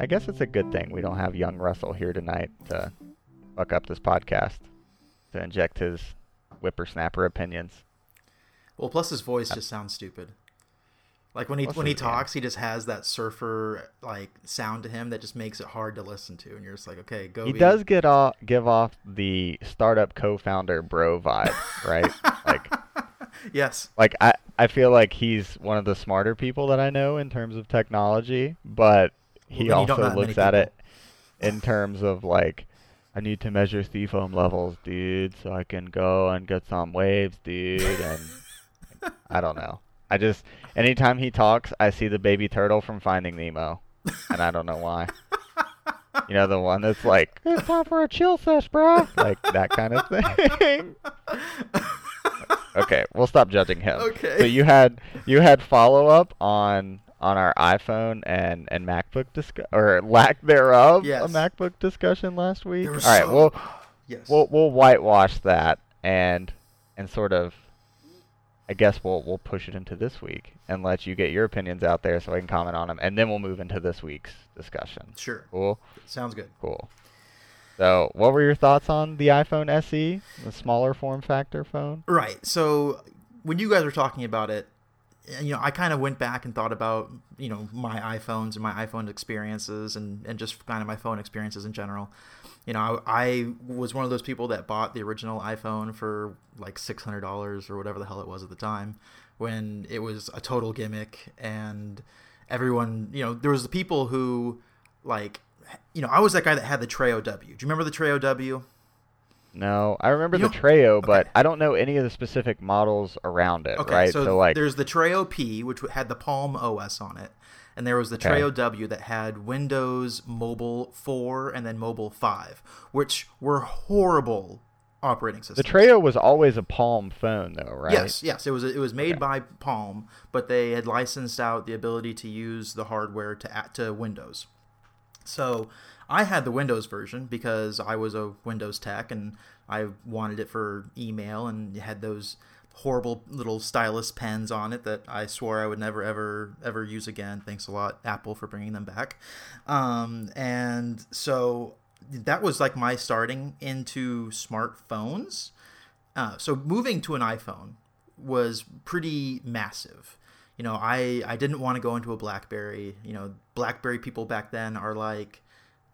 I guess it's a good thing we don't have young Russell here tonight to fuck up this podcast to inject his whippersnapper opinions. Well, plus his voice just sounds stupid. Like when he What's when he name? talks, he just has that surfer like sound to him that just makes it hard to listen to, and you're just like, okay, go. He be- does get off, give off the startup co-founder bro vibe, right? like, Yes. like I, I feel like he's one of the smarter people that I know in terms of technology, but he Well, then you don't know also looks at it in terms of like, I need to measure sea foam levels, dude, so I can go and get some waves, dude, and I don't know. I just anytime he talks, I see the baby turtle from Finding Nemo, and I don't know why. You know the one that's like, it's time for a chill sesh, bro. Like that kind of thing. okay, we'll stop judging him. Okay. So you had you had follow up on on our iPhone and and MacBook discuss or lack thereof Yes. a MacBook discussion last week. All so- we'll Yes. we'll we'll whitewash that and and sort of I guess we'll we'll push it into this week and let you get your opinions out there so I can comment on them and then we'll move into this week's discussion. sure. Cool. Sounds good. Cool. So, what were your thoughts on the iPhone SE, the smaller form factor phone? Right. So when you guys were talking about it, you know, I kind of went back and thought about, you know, my iPhones and my iPhone experiences and, and just kind of my phone experiences in general. You know, I, I was one of those people that bought the original iPhone for like $600 or whatever the hell it was at the time when it was a total gimmick and everyone, you know, there was the people who like, you know, I was that guy that had the Treo W. Do you remember the Treo W? No, I remember You the Treo, but. I don't know any of the specific models around it, Okay, right? so, like, there's the Treo P, which had the Palm OS on it, and there was the Okay. Treo W that had Windows Mobile 4 and then Mobile 5, which were horrible operating systems. the. Treo was always a Palm phone, though, right? Yes, yes, it was it was made Okay. by Palm, but they had licensed out the ability to use the hardware to to Windows. So I had the Windows version because I was a Windows tech and I wanted it for email and had those horrible little stylus pens on it that I swore I would never ever ever use again. Thanks a lot Apple for bringing them back. Um, and so that was like my starting into smartphones. Uh, so moving to an iPhone was pretty massive. You know, I I didn't want to go into a BlackBerry. You know, BlackBerry people back then are like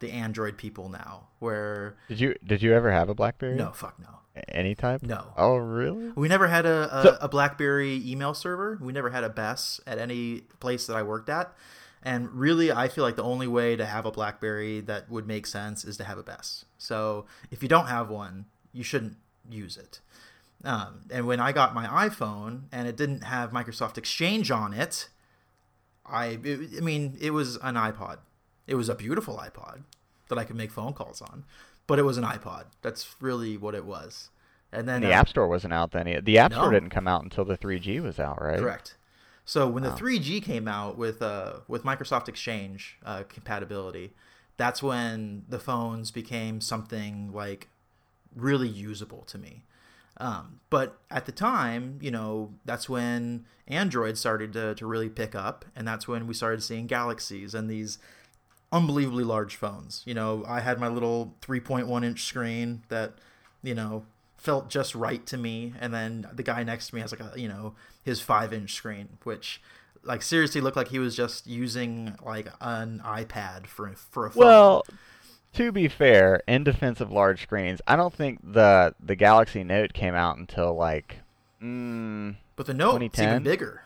the Android people now, where Did you did you ever have a BlackBerry? no, fuck no. Any type? No. Oh, really? We never had a, a, So- a BlackBerry email server. We never had a BES at any place that I worked at. And really, I feel like the only way to have a BlackBerry that would make sense is to have a BES. So if you don't have one, you shouldn't use it. Um, and when I got my iPhone and it didn't have Microsoft Exchange on it, I, it, I mean, it was an iPod. It was a beautiful iPod that I could make phone calls on, but it was an iPod. That's really what it was. And then And the uh, App Store wasn't out then. The App Store didn't come out until the 3G was out, right? Correct. So when the 3G came out with uh, with Microsoft Exchange uh, compatibility, that's when the phones became something like really usable to me. Um, but at the time, you know, that's when Android started to, to really pick up, and that's when we started seeing Galaxies and these unbelievably large phones. You know, I had my little 3.1 inch screen that, you know, felt just right to me, and then the guy next to me has like a, you know, his five inch screen, which like seriously looked like he was just using like an iPad for for a phone. Well, to be fair, in defense of large screens, I don't think the the Galaxy Note came out until like mm, but the Note is 2010? even bigger.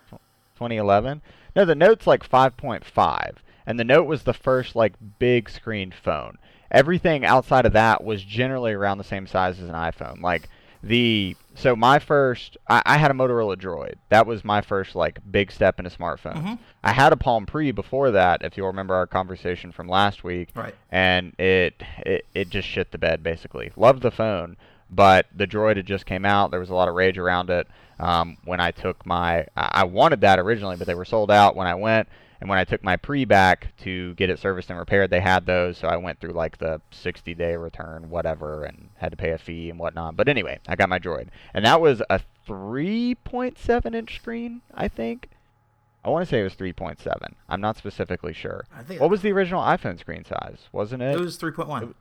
2011. No, the Note's like 5.5, and the Note was the first like big screen phone. Everything outside of that was generally around the same size as an iPhone. Like the so my first, I, I had a Motorola Droid. That was my first like big step into smartphones. Mhm. I had a Palm Pre before that, if you'll remember our conversation from last week Right. and it, it it just shit the bed basically. Loved the phone, but the Droid had just came out. There was a lot of rage around it. Um, when I took my, I wanted that originally, but they were sold out when I went. And when I took my pre back to get it serviced and repaired, they had those, so I went through like the 60 day return, whatever, and had to pay a fee and whatnot. But anyway, I got my Droid, and that was a 3.7 inch screen, I think. I want to say it was 3.7. I'm not specifically sure. I think What was the original iPhone screen size? Wasn't it? it was 3.1. It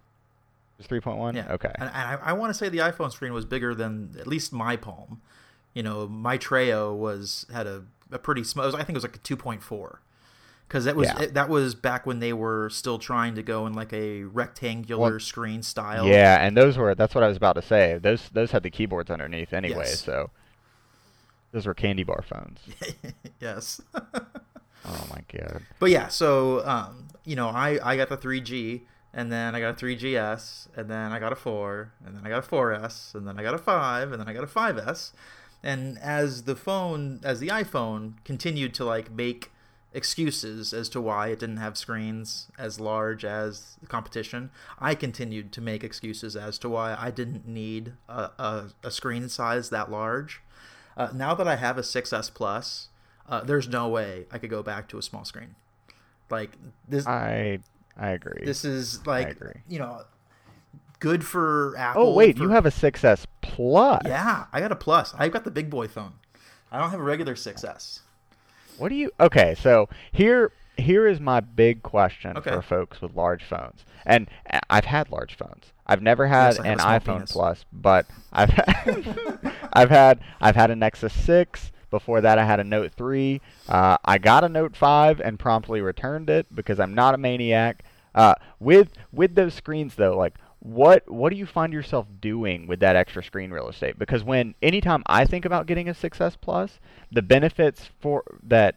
was 3.1. Yeah. Okay. And, I, I want to say the iPhone screen was bigger than at least my palm. You know, my Treo was had a, a pretty small. I think it was like a 2.4. Because that was Yeah. it, that was back when they were still trying to go in like a rectangular Well, screen style. Yeah, and those were that's what I was about to say. Those those had the keyboards underneath anyway, Yes. so those were candy bar phones. yes. Oh my god. But yeah, so um, you know, I I got the 3G, and then I got a 3GS, and then I got a 4, and then I got a 4S, and then I got a 5, and then I got a 5S. And as the phone, as the iPhone continued to like make excuses as to why it didn't have screens as large as the competition, I continued to make excuses as to why I didn't need a, a, a screen size that large. Uh, now that I have a 6S Plus, uh, there's no way I could go back to a small screen. Like this, I I agree. this is like you know, good for Apple. oh wait, for- you have a 6S Plus. yeah, I got a Plus. I got the big boy phone. I don't have a regular 6S. What do you? Okay, so here here is my big question Okay. for folks with large phones, and uh, I've had large phones. I've never had Yes, an iPhone penis. Plus, but I've had, I've had I've had a Nexus six. Before that, I had a Note three. Uh, I got a Note five and promptly returned it because I'm not a maniac. Uh, with with those screens though, like what what do you find yourself doing with that extra screen real estate? Because when anytime I think about getting a 6S Plus, the benefits for that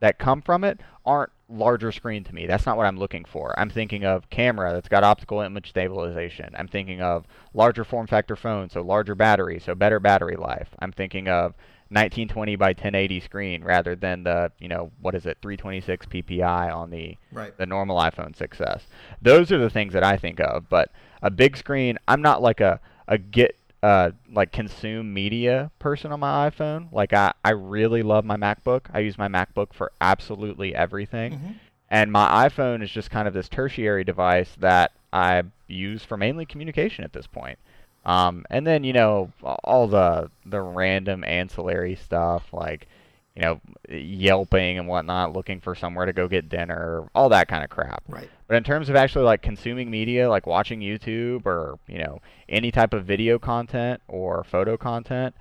that come from it aren't larger screen to me. That's not what I'm looking for. I'm thinking of camera that's got optical image stabilization. I'm thinking of larger form factor phone, so larger battery, so better battery life. I'm thinking of 1920 by 1080 screen rather than the, you know, what is it, 326 PPI on the Right. the normal iPhone 6s. Those are the things that I think of. But a big screen, I'm not like a a get uh like consume media person on my iPhone. Like I I really love my MacBook. I use my MacBook for absolutely everything. Mhm. And my iPhone is just kind of this tertiary device that I use for mainly communication at this point. Um, and then you know all the the random ancillary stuff like you know yelping and whatnot, looking for somewhere to go get dinner, all that kind of crap. Right. But in terms of actually like consuming media, like watching YouTube or you know any type of video content or photo content,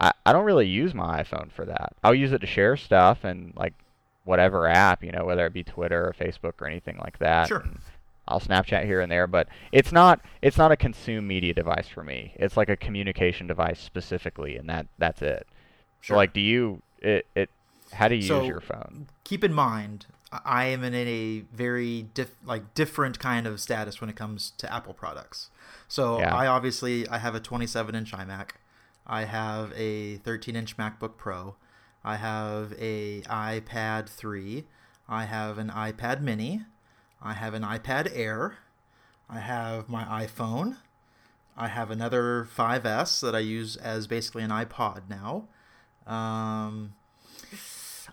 I, I don't really use my iPhone for that. I'll use it to share stuff and like whatever app, you know, whether it be Twitter or Facebook or anything like that. Sure. And I'll Snapchat here and there, but it's not it's not a consume media device for me. It's like a communication device specifically, and that that's it. So Sure. like, do you it it how do you So- use your phone? keep in mind I- am in a very diff, like different kind of status when it comes to Apple products. So Yeah. I obviously I have a 27 inch iMac, I have a 13 inch MacBook Pro, I have a iPad 3, I have an iPad Mini, I have an iPad Air, I have my iPhone, I have another 5S that I use as basically an iPod now. Um,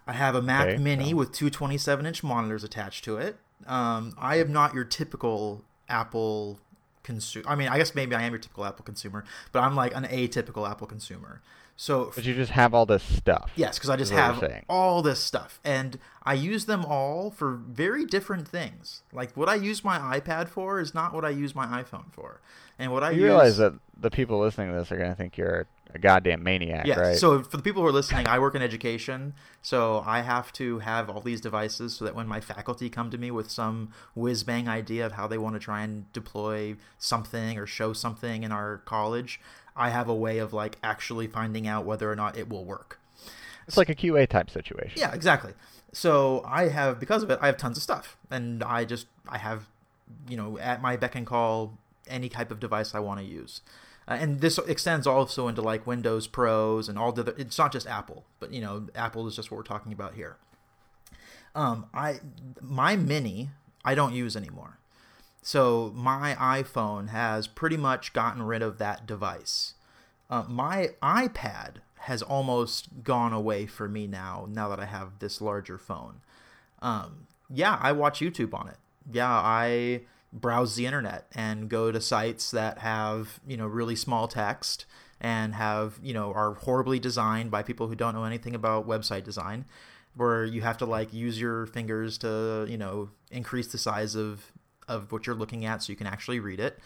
I have a Mac Okay, Mini so- with two 27 inch monitors attached to it. Um, I am not your typical Apple consumer. I mean, I guess maybe I am your typical Apple consumer, but I'm like an atypical Apple consumer. So But you just have all this stuff. Yes, because I just is what you're have all this stuff, and I use them all for very different things. Like what I use my iPad for is not what I use my iPhone for, and what I You use. realize that the people listening to this are gonna think you're a goddamn maniac, Yes. right? So for the people who are listening, I work in education, so I have to have all these devices so that when my faculty come to me with some whiz bang idea of how they want to try and deploy something or show something in our college, I have a way of like actually finding out whether or not it will work. it's like a QA type situation. Yeah, exactly. So I have because of it, I have tons of stuff, and I just I have, you know, at my beck and call any type of device I want to use, uh, and this extends also into like Windows Pros and all the. Other, it's not just Apple, but you know, Apple is just what we're talking about here. Um, I my Mini I don't use anymore, so my iPhone has pretty much gotten rid of that device. Uh, my iPad has almost gone away for me now. Now that I have this larger phone, um, yeah, I watch YouTube on it. Yeah, I browse the internet and go to sites that have you know really small text and have you know are horribly designed by people who don't know anything about website design. where you have to like use your fingers to you know increase the size of of what you're looking at so you can actually read it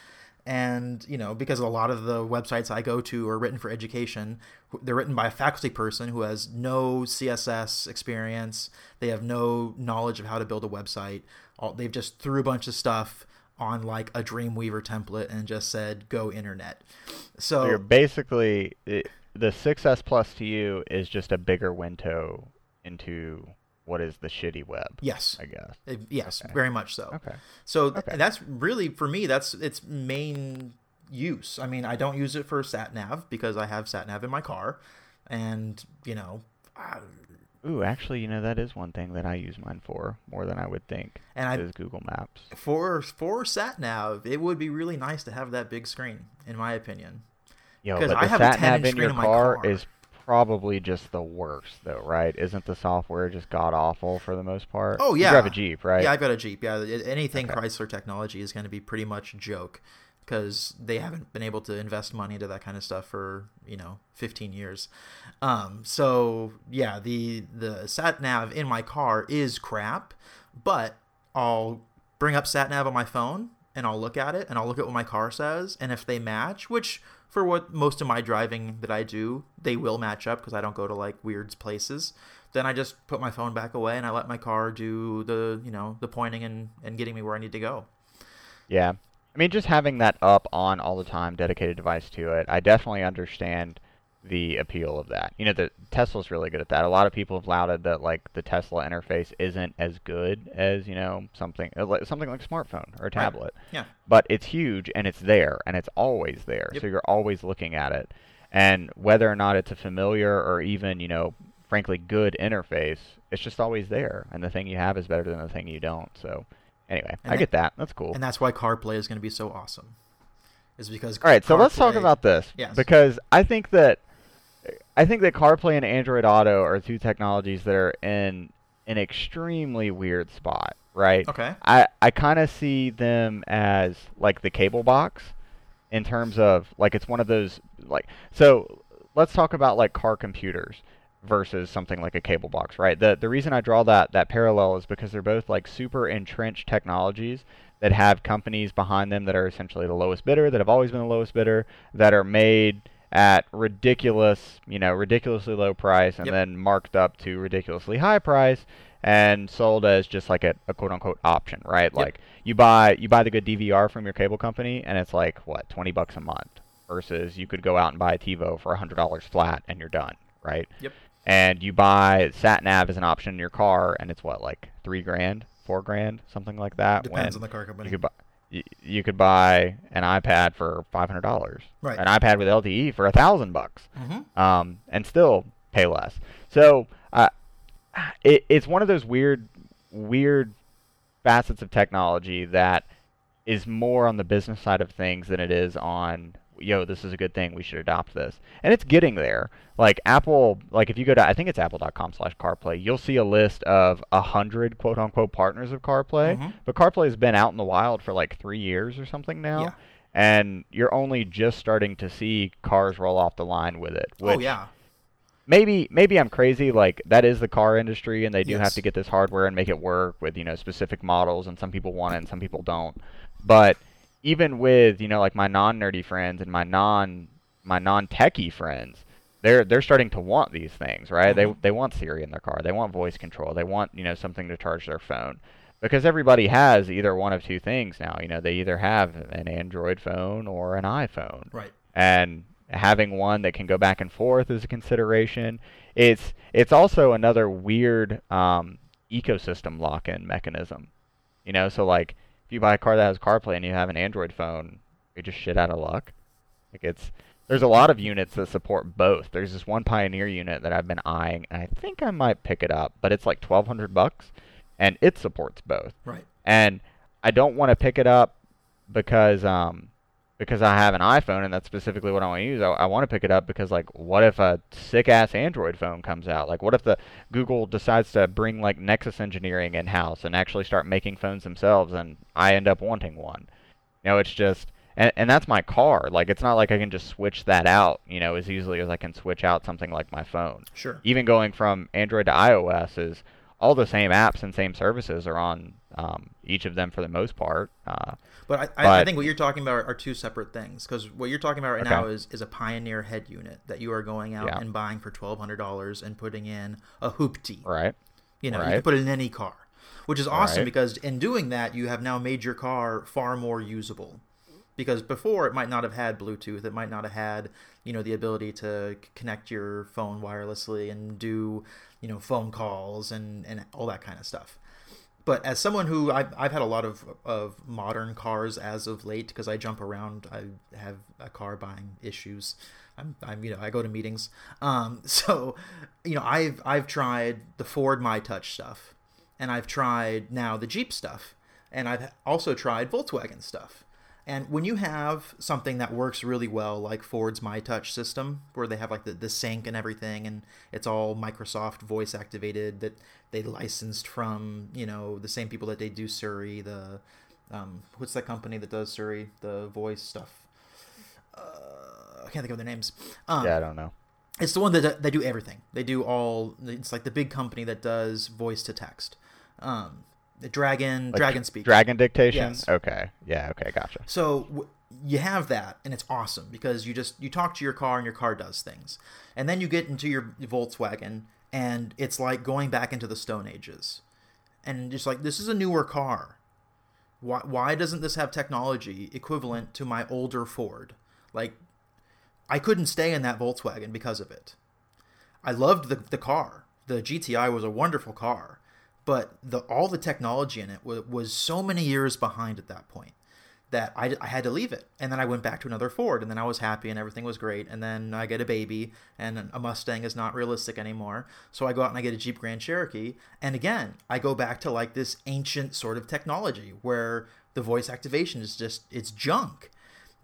and you know because a lot of the websites i go to are written for education they're written by a faculty person who has no css experience they have no knowledge of how to build a website All, they've just threw a bunch of stuff on like a dreamweaver template and just said go internet so, So you're basically it, the 6S Plus to you is just a bigger window into what is the shitty web. yes I guess. Uh, yes Okay. very much so Okay. So Okay. that's really for me. That's its main use. I mean, I don't use it for sat nav because I have sat nav in my car, and you know, I, Ooh, actually, you know that is one thing that I use mine for more than I would think. and I is Google Maps. for for sat nav, it would be really nice to have that big screen, in my opinion. Yo, 'Cause but I the have a sat nav in your in my car, car. is probably just the worst, though, right? Isn't the software just god awful for the most part? Oh, yeah, You yeah. drive a Jeep, right? Yeah, I've got a Jeep. Yeah, anything Okay. Chrysler technology is going to be pretty much joke because they haven't been able to invest money into that kind of stuff for you know 15 years. Um, so yeah, the the sat nav in my car is crap, but I'll bring up sat nav on my phone and I'll look at it and I'll look at what my car says and if they match, which for what most of my driving that I do, they will match up because I don't go to like weird places. Then I just put my phone back away and I let my car do the you know the pointing and and getting me where I need to go. Yeah. I mean, just having that up on all the time, dedicated device to it, I definitely understand the appeal of that. You know, the Tesla's really good at that. A lot of people have lauded that like the Tesla interface isn't as good as you know something uh, like- something like a smartphone or a tablet. Yeah. But it's huge and it's there and it's always there. Yep. So you're always looking at it. And whether or not it's a familiar or even you know frankly good interface, it's just always there. And the thing you have is better than the thing you don't. So anyway, And I that- get that. That's cool. And that's why CarPlay is going to be so awesome. Is because All right, so let's talk about this Yes. because I think that I think that CarPlay and Android Auto are two technologies that are in an extremely weird spot, right? Okay. I I kind of see them as like the cable box in terms of like it's one of those like so let's talk about like car computers versus something like a cable box, right? The the reason I draw that that parallel is because they're both like super entrenched technologies that have companies behind them that are essentially the lowest bidder, that have always been the lowest bidder, that are made at ridiculous, you know, ridiculously low price and Yep. then marked up to ridiculously high price and sold as just like a, a quote unquote option, right? Like you buy you buy the good DVR from your cable company and it's like what, 20 bucks a month versus you could go out and buy a TiVo for $100 flat and you're done, right? Yep. And you buy sat nav as an option in your car and it's what like 3 grand, 4 grand, something like that Depends on the car company. you could buy you, you could buy an iPad for $500. Right. An iPad with LTE for a 1000 bucks mm-hmm. um, and still pay less. So uh, it, it's one of those weird, weird facets of technology that is more on the business side of things than it is on yo this is a good thing we should adopt this and it's getting there like apple like if you go to i think it's apple.com slash carplay you'll see a list of a hundred quote unquote partners of carplay Mhm. but carplay has been out in the wild for like three years or something now Yeah. and you're only just starting to see cars roll off the line with it oh yeah. maybe maybe I'm crazy. Like that is the car industry, and they do have to get this hardware and make it work with you know specific models, and some people want it and some people don't. But even with you know like my non nerdy friends and my non my non techie friends, they're they're starting to want these things, right? Mhm. They they want Siri in their car, they want voice control, they want you know something to charge their phone. Because everybody has either one of two things now. You know, they either have an Android phone or an iPhone Right. and having one that can go back and forth is a consideration. It's it's also another weird um, ecosystem lock-in mechanism. You know, so like if you buy a car that has CarPlay and you have an Android phone, you're just shit out of luck. Like it's there's a lot of units that support both. There's this one Pioneer unit that I've been eyeing, and I think I might pick it up, but it's like 1,200 bucks, and it supports both Right. and I don't want to pick it up because um because I have an iPhone and that's specifically what I want to use. I, I want to pick it up because like what if a sick ass Android phone comes out? Like what if the Google decides to bring like Nexus engineering in house and actually start making phones themselves and I end up wanting one? You know, it's just and and that's my car. Like it's not like I can just switch that out, you know, as easily as I can switch out something like my phone. Sure. Even going from Android to iOS is all the same apps and same services are on um, each of them for the most part. Uh, But I, I, I think what you're talking about are, two separate things. Because what you're talking about right Okay. now is, is a Pioneer head unit that you are going out Yeah. and buying for twelve hundred dollars and putting in a hoopty. right. You know, you can put it in any car, which is awesome Right. because in doing that, you have now made your car far more usable. Because before, it might not have had Bluetooth, it might not have had, you know, the ability to connect your phone wirelessly and do, you know, phone calls and, and all that kind of stuff. But as someone who I've, I've had a lot of, of modern cars as of late because I jump around, I have a car buying issues. I'm, I'm you know I go to meetings. Um, so you know I've I've tried the Ford My Touch stuff, and I've tried now the Jeep stuff, and I've also tried Volkswagen stuff. And when you have something that works really well, like Ford's My Touch system, where they have like the, the sync and everything, and it's all Microsoft voice activated that they licensed from, you know, the same people that they do Siri, the, um, what's that company that does Siri, the voice stuff? Uh, I can't think of their names. Um, Yeah, I don't know. it's the one that they do everything. They do all. It's like the big company that does voice to text. Um, the Dragon Like Dragon Speak. Dragon dictation. Yes. Okay. Yeah. Okay. Gotcha. So w- you have that, and it's awesome because you just you talk to your car, and your car does things, and then you get into your Volkswagen, and it's like going back into the Stone Ages, and just like this is a newer car. Why why doesn't this have technology equivalent to my older Ford? Like, I couldn't stay in that Volkswagen because of it. I loved the the car. The GTI was a wonderful car, but the all the technology in it was, was so many years behind at that point that I, I had to leave it. And then I went back to another Ford, and then I was happy and everything was great. And then I get a baby, and a Mustang is not realistic anymore. So I go out and I get a Jeep Grand Cherokee. And again, I go back to like this ancient sort of technology where the voice activation is just, it's junk.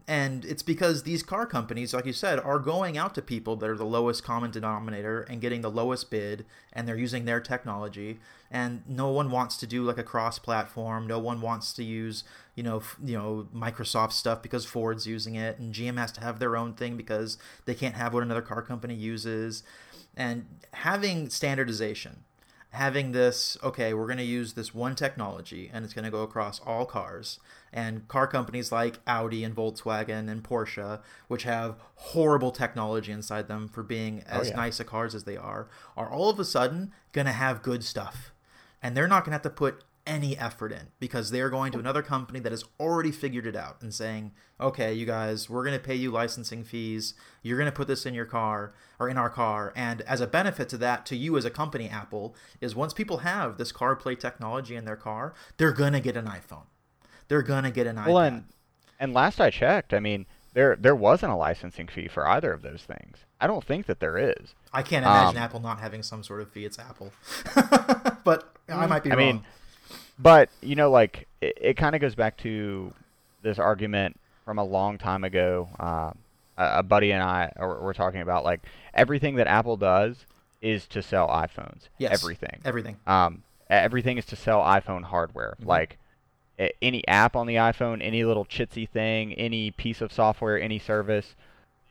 And it's because these car companies, like you said, are going out to people that are the lowest common denominator and getting the lowest bid, and they're using their technology. And no one wants to do like a cross-platform. No one wants to use, you know, f- you know, Microsoft stuff because Ford's using it, and GM has to have their own thing because they can't have what another car company uses. And having standardization, having this okay we're going to use this one technology and it's going to go across all cars and car companies like audi and volkswagen and porsche which have horrible technology inside them for being oh, as yeah. nice a cars as they are are all of a sudden going to have good stuff and they're not going to have to put any effort in because they're going to another company that has already figured it out and saying, okay, you guys, we're going to pay you licensing fees. You're going to put this in your car or in our car. And as a benefit to that, to you as a company, Apple, is once people have this CarPlay technology in their car, they're going to get an iPhone. They're going to get an Well, iPad. and and last I checked, I mean, there there wasn't a licensing fee for either of those things. I don't think that there is. I can't imagine um, Apple not having some sort of fee. It's Apple. but I might be I wrong. mean, but you know, like it, it kind of goes back to this argument from a long time ago. Uh, a, a buddy and I are, were talking about like everything that Apple does is to sell iPhones. yes, Everything. Everything. Um, everything is to sell iPhone hardware. Mhm. Like a- any app on the iPhone, any little chitsy thing, any piece of software, any service,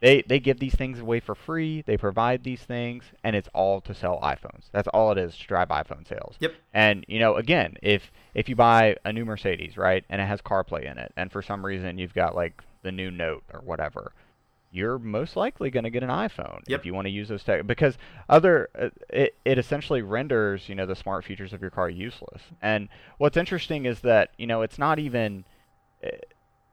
they they give these things away for free. They provide these things, and it's all to sell iPhones. That's all it is to drive iPhone sales. Yep. And you know, again, if if you buy a new Mercedes, right, and it has CarPlay in it, and for some reason you've got like the new Note or whatever, you're most likely going to get an iPhone Yep. if you want to use those tech because other uh, it, it essentially renders you know the smart features of your car useless. And what's interesting is that you know it's not even uh,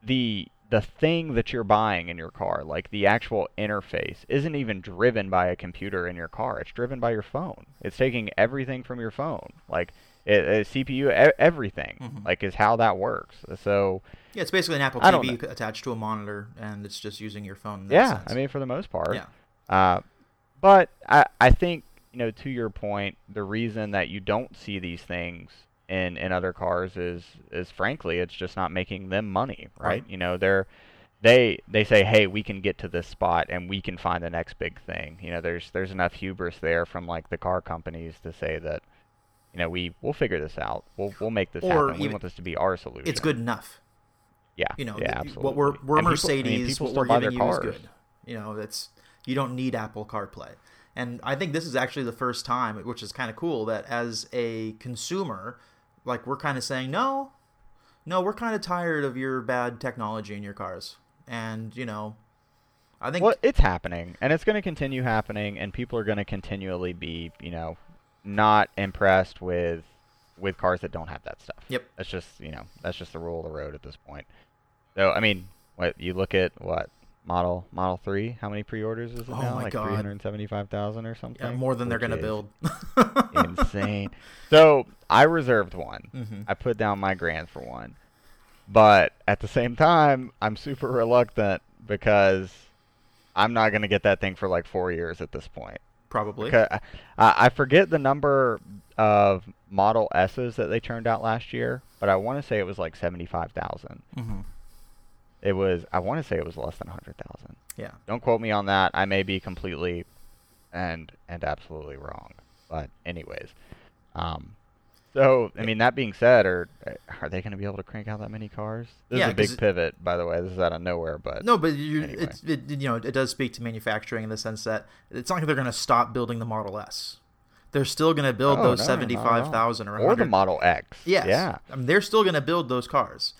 the the thing that you're buying in your car, like the actual interface, isn't even driven by a computer in your car. It's driven by your phone. It's taking everything from your phone, like it, it, CPU, e- everything, Mhm. like is how that works. So Yeah, it's basically an Apple TV attached to a monitor, and it's just using your phone. Yeah, sense. I mean for the most part. yeah. Uh, but I, I think you know to your point, the reason that you don't see these things in, in other cars is is frankly it's just not making them money, right? Right. You know they're they they say hey we can get to this spot and we can find the next big thing. You know there's there's enough hubris there from like the car companies to say that you know we we'll figure this out. We'll we'll make this Or happen. We want this to be our solution. It's good enough. Yeah, You know, yeah, the- absolutely. what we're we're And people- I mean, Mercedes. people what still we're buy giving their you is cars. good. You know, that's you don't need Apple CarPlay. And I think this is actually the first time, which is kind of cool, that as a consumer, like we're kind of saying, no, no, we're kind of tired of your bad technology in your cars. And you know, I think Well, it's happening, and it's going to continue happening, and people are going to continually be, you know, not impressed with with cars that don't have that stuff. Yep. That's just, you know, that's just the rule of the road at this point. So, I mean, what you look at what model Model Three? How many pre-orders is it Oh now? my like three hundred seventy-five thousand or something. yeah, more than they're going to build. insane. So I reserved one. Mhm. I put down my grand for one. But at the same time, I'm super reluctant because I'm not going to get that thing for like four years at this point. Probably. I, I forget the number of Model S's that they turned out last year, but I want to say it was like 75,000. hmm It was, I want to say it was less than 100,000. Yeah. Don't quote me on that. I may be completely and and absolutely wrong. But anyways, um, so I mean that being said, are are they going to be able to crank out that many cars? This Yeah, is a big pivot, by the way. This is out of nowhere, but No, but you, anyway. it's it, you know it does speak to manufacturing in the sense that it's not like they're going to stop building the Model S. They're still going to build Oh, those no, not at all. seventy-five thousand or or the Model X. Yes. Yeah. I mean, they're still going to build those cars.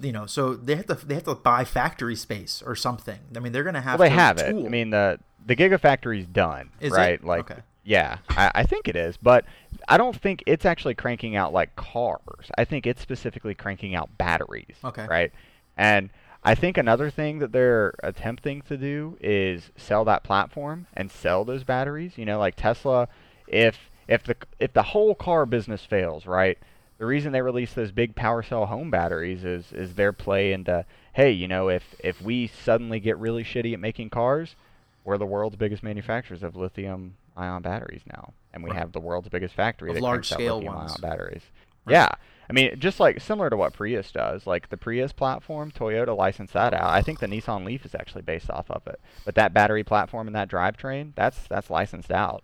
You know, so they have to they have to buy factory space or something. I mean, they're going to have. Well, they to have tool. it. I mean the the Gigafactory's done, Is it? right? Like, Okay. Yeah, I, I think it is, but I don't think it's actually cranking out like cars. I think it's specifically cranking out batteries. Okay. Right. And I think another thing that they're attempting to do is sell that platform and sell those batteries. You know, like Tesla, if if the if the whole car business fails, right? The reason they release those big power cell home batteries is is their play into hey, you know, if if we suddenly get really shitty at making cars, we're the world's biggest manufacturers of lithium ion batteries now, and we Right. have the world's biggest factory Of that large scale lithium ones. ion batteries. Right. Yeah, I mean, just like similar to what Prius does, like the Prius platform, Toyota licensed that out. I think the Nissan Leaf is actually based off of it, but that battery platform and that drivetrain, that's that's licensed out.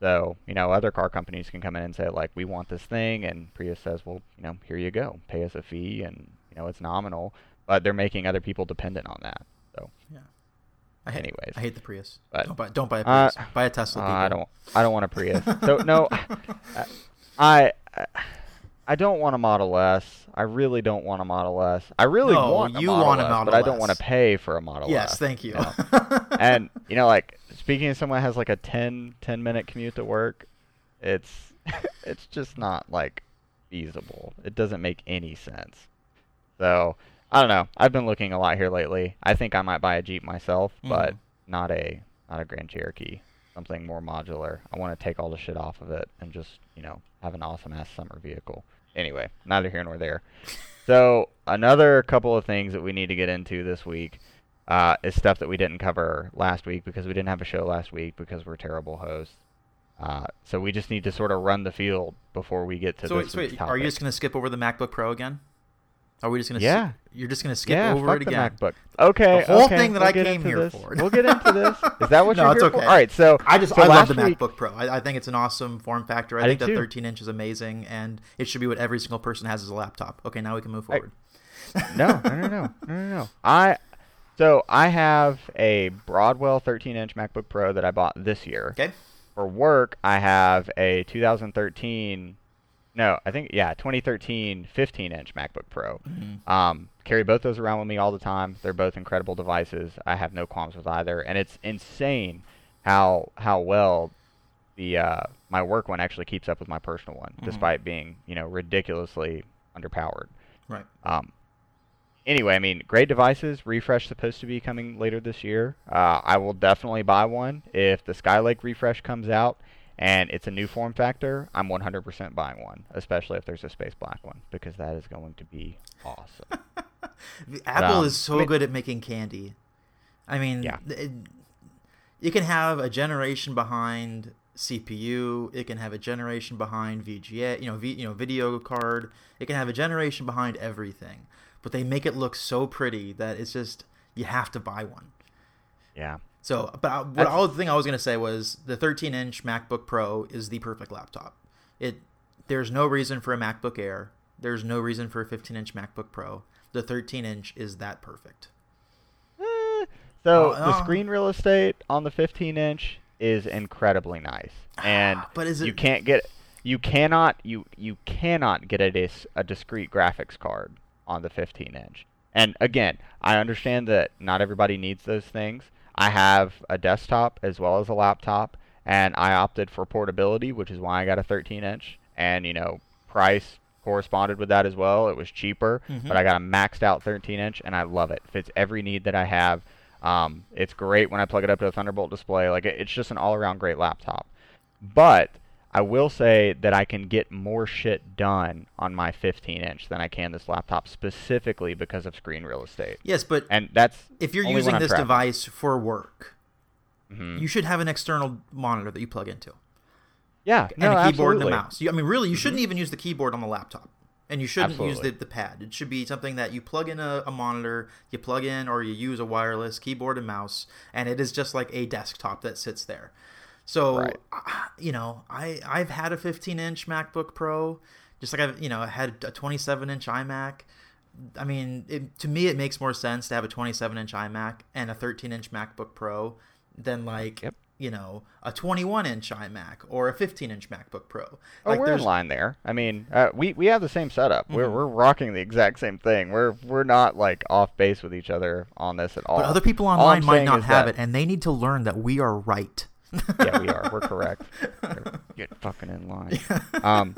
So you know, other car companies can come in and say like, we want this thing, and Prius says, well, you know, here you go, pay us a fee, and you know, it's nominal, but they're making other people dependent on that. So I hate, anyways, I hate the Prius. but- don't buy don't buy a Uh, Prius. buy a Tesla. Uh. I don't. I don't want a Prius. so no, I, I, I don't want a Model S. I really don't want a Model S. I really No, want a you Model want a S, Model S. but I don't want to pay for a Model Yes, S. Yes, thank you. know? and you know, like speaking of someone that has like a 10, 10 minute commute to work, it's it's just not like feasible. It doesn't make any sense. So I don't know. I've been looking a lot here lately. I think I might buy a Jeep myself, but Mhm. not a not a Grand Cherokee. Something more modular. I want to take all the shit off of it and just you know have an awesome ass summer vehicle. Anyway, neither here nor there. So another couple of things that we need to get into this week uh, is stuff that we didn't cover last week because we didn't have a show last week because we're terrible hosts. Uh, so we just need to sort of run the field before we get to so wait, this so week's wait, are you just gonna skip over the MacBook Pro again? Are we just gonna? Yeah. you're just gonna skip yeah, over it the again. MacBook. Okay, The whole okay, thing that we'll I came here this. for. We'll get into this. Is that what No, you're it's here okay. for? All right, so I just so I love the week- MacBook Pro. I, I think it's an awesome form factor. I, I think that too. 13 inch is amazing, and it should be what every single person has as a laptop. Okay, now we can move forward. no, no, no, no, no, no, no. I so I have a Broadwell 13-inch MacBook Pro that I bought this year. Okay. For work, I have a 2013. No, I think yeah, 2013 15-inch MacBook Pro. Mhm. Um, carry both those around with me all the time. They're both incredible devices. I have no qualms with either, and it's insane how how well the uh, my work one actually keeps up with my personal one, Mhm. despite being you know ridiculously underpowered. Right. Um, anyway, I mean, great devices. Refresh supposed to be coming later this year. Uh, I will definitely buy one if the Skylake refresh comes out and it's a new form factor. I'm 100% buying one, especially if there's a space black one because that is going to be awesome. The Apple Um, is so I mean- good at making candy. I mean, Yeah. it, you can have a generation behind CPU. It can have a generation behind VGA. You know, v, you know, video card. It can have a generation behind everything. But they make it look so pretty that it's just you have to buy one. yeah. So, but I, what all the thing I was gonna say was the 13 inch MacBook Pro is the perfect laptop. It there's no reason for a MacBook Air. There's no reason for a 15 inch MacBook Pro. The the 13 inch is that perfect. Eh, so Oh, the oh. screen real estate on the 15 inch is incredibly nice, ah, and But is it... you can't get you cannot you you cannot get a dis, a discrete graphics card on the 15 inch. And again, I understand that not everybody needs those things. I have a desktop as well as a laptop, and I opted for portability, which is why I got a 13 inch. And you know, price corresponded with that as well. It was cheaper, Mhm. but I got a maxed out 13 inch, and I love it. Fits every need that I have. Um, it's great when I plug it up to a Thunderbolt display. Like it, it's just an all-around great laptop. But I will say that I can get more shit done on my 15 inch than I can this laptop specifically because of screen real estate. Yes, but And that's if you're using this traveling. device for work, Mhm. you should have an external monitor that you plug into yeah, and no, a keyboard absolutely. and a mouse. You, I mean, really, you shouldn't even use the keyboard on the laptop. And you shouldn't use the, the pad. It should be something that you plug in a, a monitor, you plug in or you use a wireless keyboard and mouse, and it is just like a desktop that sits there. So, Right. You know, I I've had a 15 inch MacBook Pro, just like I've you know I had a 27 inch iMac. I mean, it, to me, it makes more sense to have a 27 inch iMac and a 13 inch MacBook Pro than like Yep. you know a 21 inch iMac or a 15 inch MacBook Pro. Oh, like we're in line there. I mean, uh, we we have the same setup. We're Mhm. we're rocking the exact same thing. We're we're not like off base with each other on this at all. But other people online might not have that- it, and they need to learn that we are right. yeah, we are. We're correct. Get fucking in line. Um.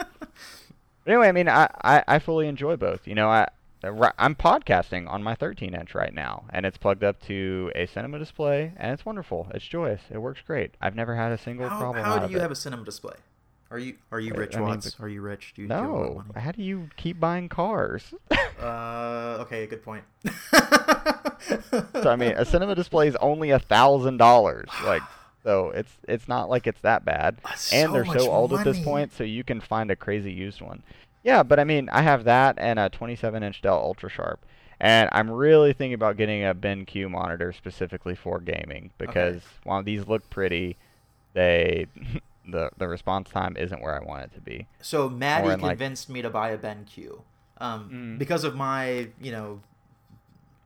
anyway, I mean, I, I, I fully enjoy both. You know, I I'm podcasting on my 13 inch right now, and it's plugged up to a cinema display, and it's wonderful. It's joyous. It works great. I've never had a single How, problem. how do you it. have a cinema display? Are you are you rich, I mean, Watts? Are you rich? Do you, do you have a lot of No. How do you keep buying cars? Uh, okay, good point. so I mean, a cinema display is only a thousand dollars. Like, so it's it's not like it's that bad. That's and so they're so old at this point, so you can find a crazy used one. Yeah, but I mean, I have that and a 27-inch Dell Ultra Sharp, and I'm really thinking about getting a BenQ monitor specifically for gaming because while these look pretty, they the the response time isn't where I want it to be. So Maddie Or in, like- convinced me to buy a BenQ, um, Mm. because of my you know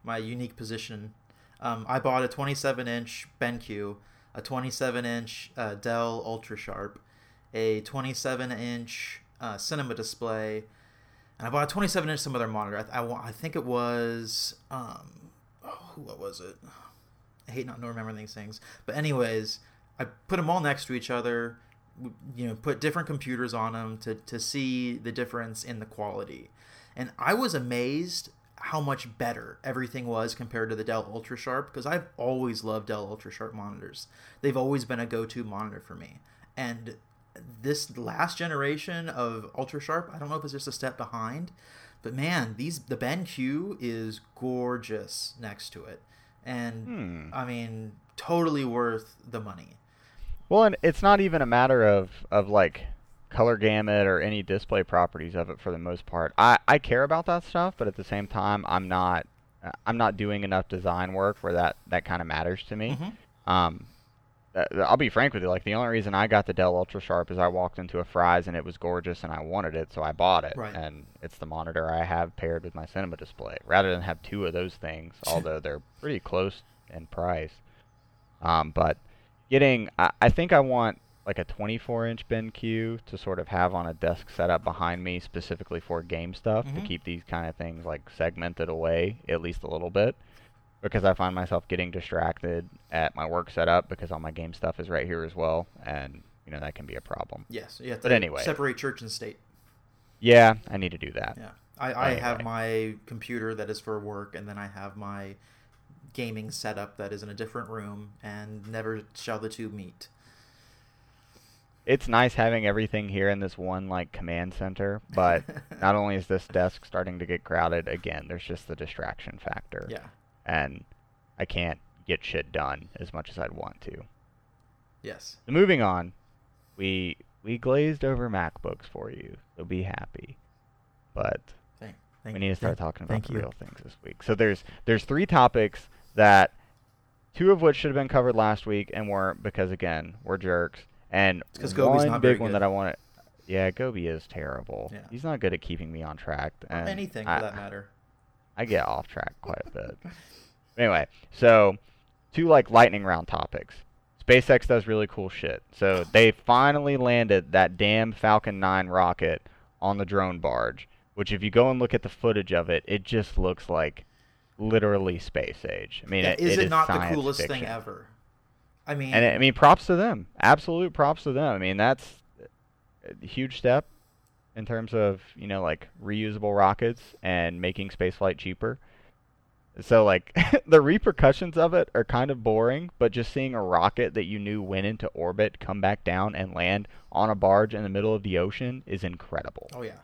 my unique position. Um, I bought a 27 inch BenQ, a 27 inch uh, Dell Ultra Sharp, a 27 inch uh, cinema display, and I bought a 27 inch some other monitor. I, th- I, wa- I think it was um, oh, what was it? I hate not remembering these things. But anyways, I put them all next to each other. You know, put different computers on them to to see the difference in the quality, and I was amazed how much better everything was compared to the Dell Ultra Sharp because I've always loved Dell Ultra Sharp monitors. They've always been a go-to monitor for me, and this last generation of Ultra Sharp, I don't know if it's just a step behind, but man, these the BenQ is gorgeous next to it, and Hmm. I mean, totally worth the money. Well, and it's not even a matter of, of like color gamut or any display properties of it for the most part. I, I care about that stuff, but at the same time, I'm not uh, I'm not doing enough design work where that, that kind of matters to me. Mhm. Um, uh, I'll be frank with you. Like the only reason I got the Dell Ultra Sharp is I walked into a Fry's and it was gorgeous and I wanted it, so I bought it. Right. And it's the monitor I have paired with my cinema display, rather than have two of those things. although they're pretty close in price. Um, but getting, I, I think I want like a 24 inch BenQ to sort of have on a desk setup behind me specifically for game stuff Mhm. to keep these kind of things like segmented away at least a little bit because I find myself getting distracted at my work setup because all my game stuff is right here as well and you know that can be a problem. Yes, yeah. But anyway. separate church and state. Yeah, I need to do that. Yeah, I, I have my computer that is for work, and then I have my gaming setup that is in a different room, and never shall the two meet. It's nice having everything here in this one like command center, but not only is this desk starting to get crowded, again, there's just the distraction factor. Yeah. And I can't get shit done as much as I'd want to. Yes. So moving on, we we glazed over MacBooks for you, so be happy. But Thank, thank we need to start thank- talking about the you. real things this week. So there's there's three topics that two of which should have been covered last week and weren't because again we're jerks. And 'cause Gobi's one big one that I want to, yeah, Gobi is terrible. Yeah. He's not good at keeping me on track. And anything for I- that matter. I get off track quite a bit. Anyway, so two like lightning round topics. SpaceX does really cool shit. So they finally landed that damn Falcon 9 rocket on the drone barge, which if you go and look at the footage of it, it just looks like literally space age. I mean, Yeah, it, is it it is not the coolest fiction. thing ever? I mean, And I mean, props to them. Absolute props to them. I mean, that's a huge step in terms of you know like reusable rockets and making spaceflight cheaper. So like the repercussions of it are kind of boring, but just seeing a rocket that you knew went into orbit come back down and land on a barge in the middle of the ocean is incredible. Oh yeah.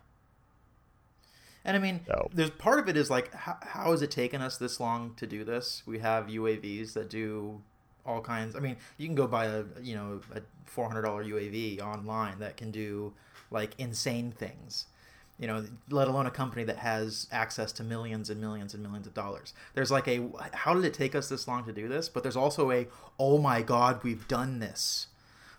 And I mean, So- there's part of it is like, how, how has it taken us this long to do this? We have UAVs that do all kinds. I mean, you can go buy a you know a four hundred dollar UAV online that can do like insane things. You know, let alone a company that has access to millions and millions and millions of dollars. There's like a how did it take us this long to do this? But there's also a oh my god, we've done this.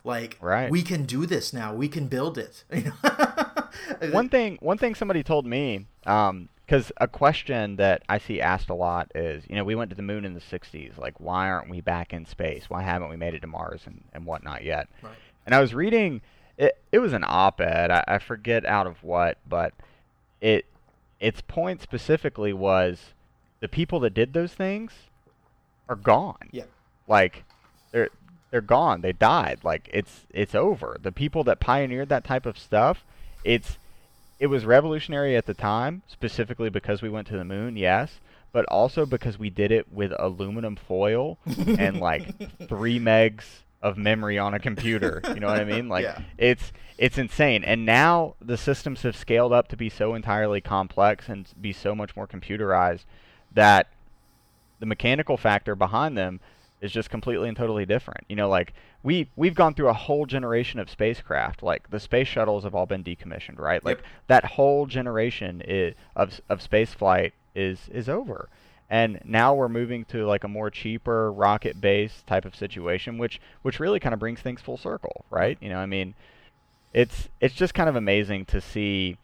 Like Right. we can do this now. We can build it. You know? one thing one thing somebody told me um, because a question that i see asked a lot is you know we went to the moon in the 60s like why aren't we back in space? Why haven't we made it to mars and, and whatnot yet? Right. and i was reading it, it was an op-ed I, I forget out of what but it its point specifically was the people that did those things are gone. Yeah. like they're they're gone. They died. Like it's it's over. The people that pioneered that type of stuff it's it was revolutionary at the time specifically because we went to the moon yes but also because we did it with aluminum foil and like 3 megs of memory on a computer you know what i mean like Yeah. it's it's insane and now the systems have scaled up to be so entirely complex and be so much more computerized that the mechanical factor behind them is just completely and totally different. You know, like we we've gone through a whole generation of spacecraft. Like the space shuttles have all been decommissioned, right? Like Yep. that whole generation i of of space flight is is over. And now we're moving to like a more cheaper rocket-based type of situation, which which really kind of brings things full circle, right? You know, I mean, it's it's just kind of amazing to see,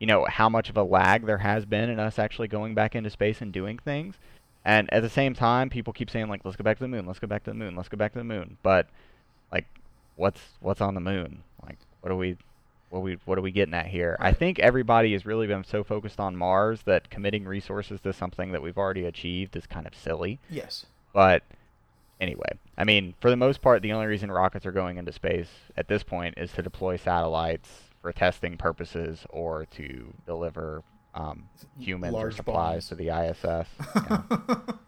you know, how much of a lag there has been in us actually going back into space and doing things. And at the same time, people keep saying like, "Let's go back to the moon. Let's go back to the moon. Let's go back to the moon." But like, what's what's on the moon? Like, what are we, what are we, what are we getting at here? I think everybody has really been so focused on Mars that committing resources to something that we've already achieved is kind of silly. Yes. But anyway, I mean, for the most part, the only reason rockets are going into space at this point is to deploy satellites for testing purposes or to deliver um, humans or Large supplies bombs. to the ISS. Yeah.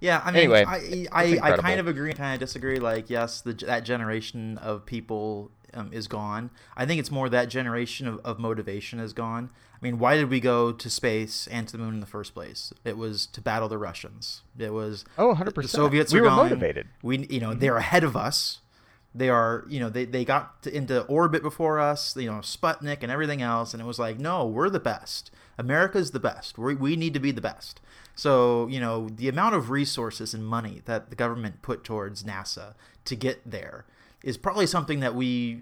Yeah, I mean, Anyway, I, I, I kind of agree and kind of disagree. Like, yes, the, that generation of people um, is gone. I think it's more that generation of, of motivation is gone. I mean, why did we go to space and to the moon in the first place? It was to battle the Russians. It was Oh, 100%. The Soviets We are were gone. motivated. We, you know, they're ahead of us. They are, you know, they, they got to, into orbit before us, you know, Sputnik and everything else. And it was like, no, we're the best. America's the best. We, we need to be the best. So, you know, the amount of resources and money that the government put towards NASA to get there is probably something that we,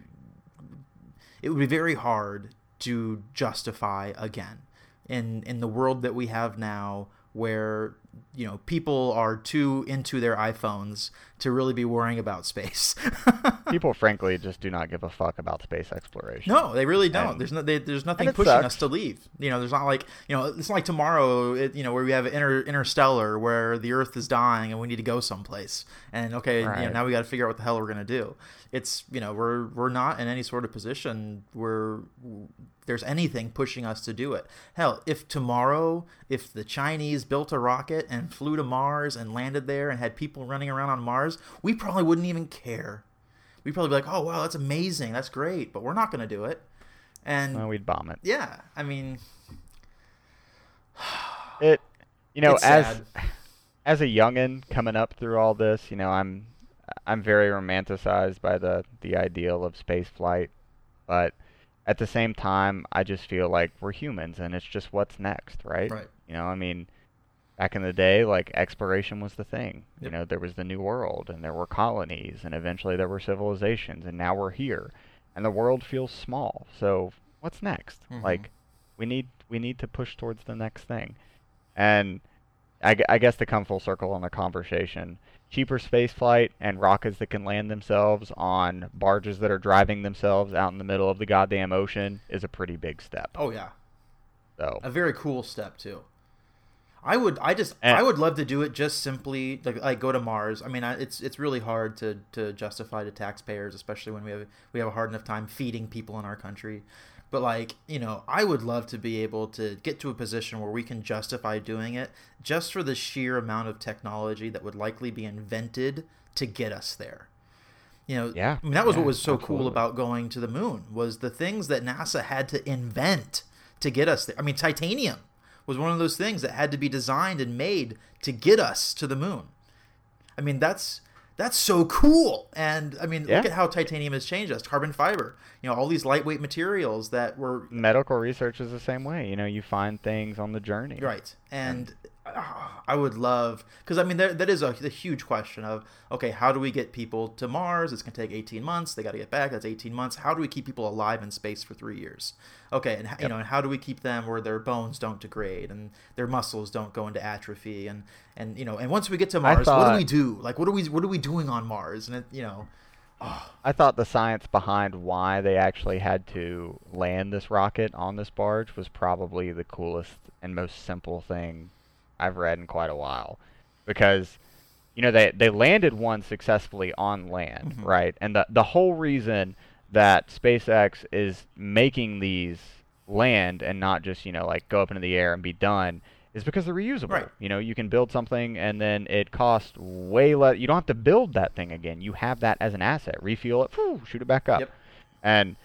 it would be very hard to justify again in in the world that we have now where you know people are too into their iPhones to really be worrying about space. People, frankly, just do not give a fuck about space exploration. no, they really don't. And- there's no they, there's nothing pushing sucks. us to leave. You know, there's not like you know it's not like tomorrow. It, you know where we have inter, interstellar where the Earth is dying and we need to go someplace. And okay, you know, now we got to figure out what the hell we're gonna do. It's you know we're we're not in any sort of position where there's anything pushing us to do it. Hell, if tomorrow, if the Chinese built a rocket and flew to Mars and landed there and had people running around on Mars, we probably wouldn't even care. We'd probably be like, "Oh wow, that's amazing, that's great," but we're not going to do it. And Well, we'd bomb it. yeah, I mean, It, you know, as sad. as a youngin coming up through all this, you know, I'm I'm very romanticized by the the ideal of space flight, but at the same time, I just feel like we're humans, and it's just what's next, right? Right. You know, I mean, back in the day, like exploration was the thing. You know, there was the New World, and there were colonies, and eventually there were civilizations, and now we're here, and the world feels small. So what's next? Mhm. Like, we need we need to push towards the next thing. And I, I guess to come full circle on the conversation, cheaper space flight and rockets that can land themselves on barges that are driving themselves out in the middle of the goddamn ocean is a pretty big step. Oh yeah, So a very cool step too. I would, I just, And- I would love to do it just simply like, like go to Mars. I mean, I, it's it's really hard to to justify to taxpayers, especially when we have we have a hard enough time feeding people in our country. But like, you know, I would love to be able to get to a position where we can justify doing it just for the sheer amount of technology that would likely be invented to get us there. You know, Yeah, I mean, that was yeah, what was so cool about going to the moon was the things that NASA had to invent to get us there. I mean, titanium was one of those things that had to be designed and made to get us to the moon. I mean, that's that's so cool. And I mean, look at how titanium has changed us. Carbon fiber, you know, all these lightweight materials that were medical research is the same way. You know, you find things on the journey. Right. And ah, I would love because I mean there, that is a, a huge question of okay how do we get people to Mars? It's gonna take eighteen months. They got to get back. That's eighteen months. How do we keep people alive in space for three years? Okay, and h you know, and how do we keep them where their bones don't degrade and their muscles don't go into atrophy and and you know and once we get to Mars, what do we do? Like what are we what are we doing on Mars? And it, you know, I thought the science behind why they actually had to land this rocket on this barge was probably the coolest and most simple thing I've read in quite a while. Because, you know, they, they landed one successfully on land, mm-hmm. right? And the, the whole reason that SpaceX is making these land and not just, you know, like go up into the air and be done is because they're reusable. Right. You know, you can build something and then it costs way less. You don't have to build that thing again. You have that as an asset. Refuel it, whew, shoot it back up. Yep. And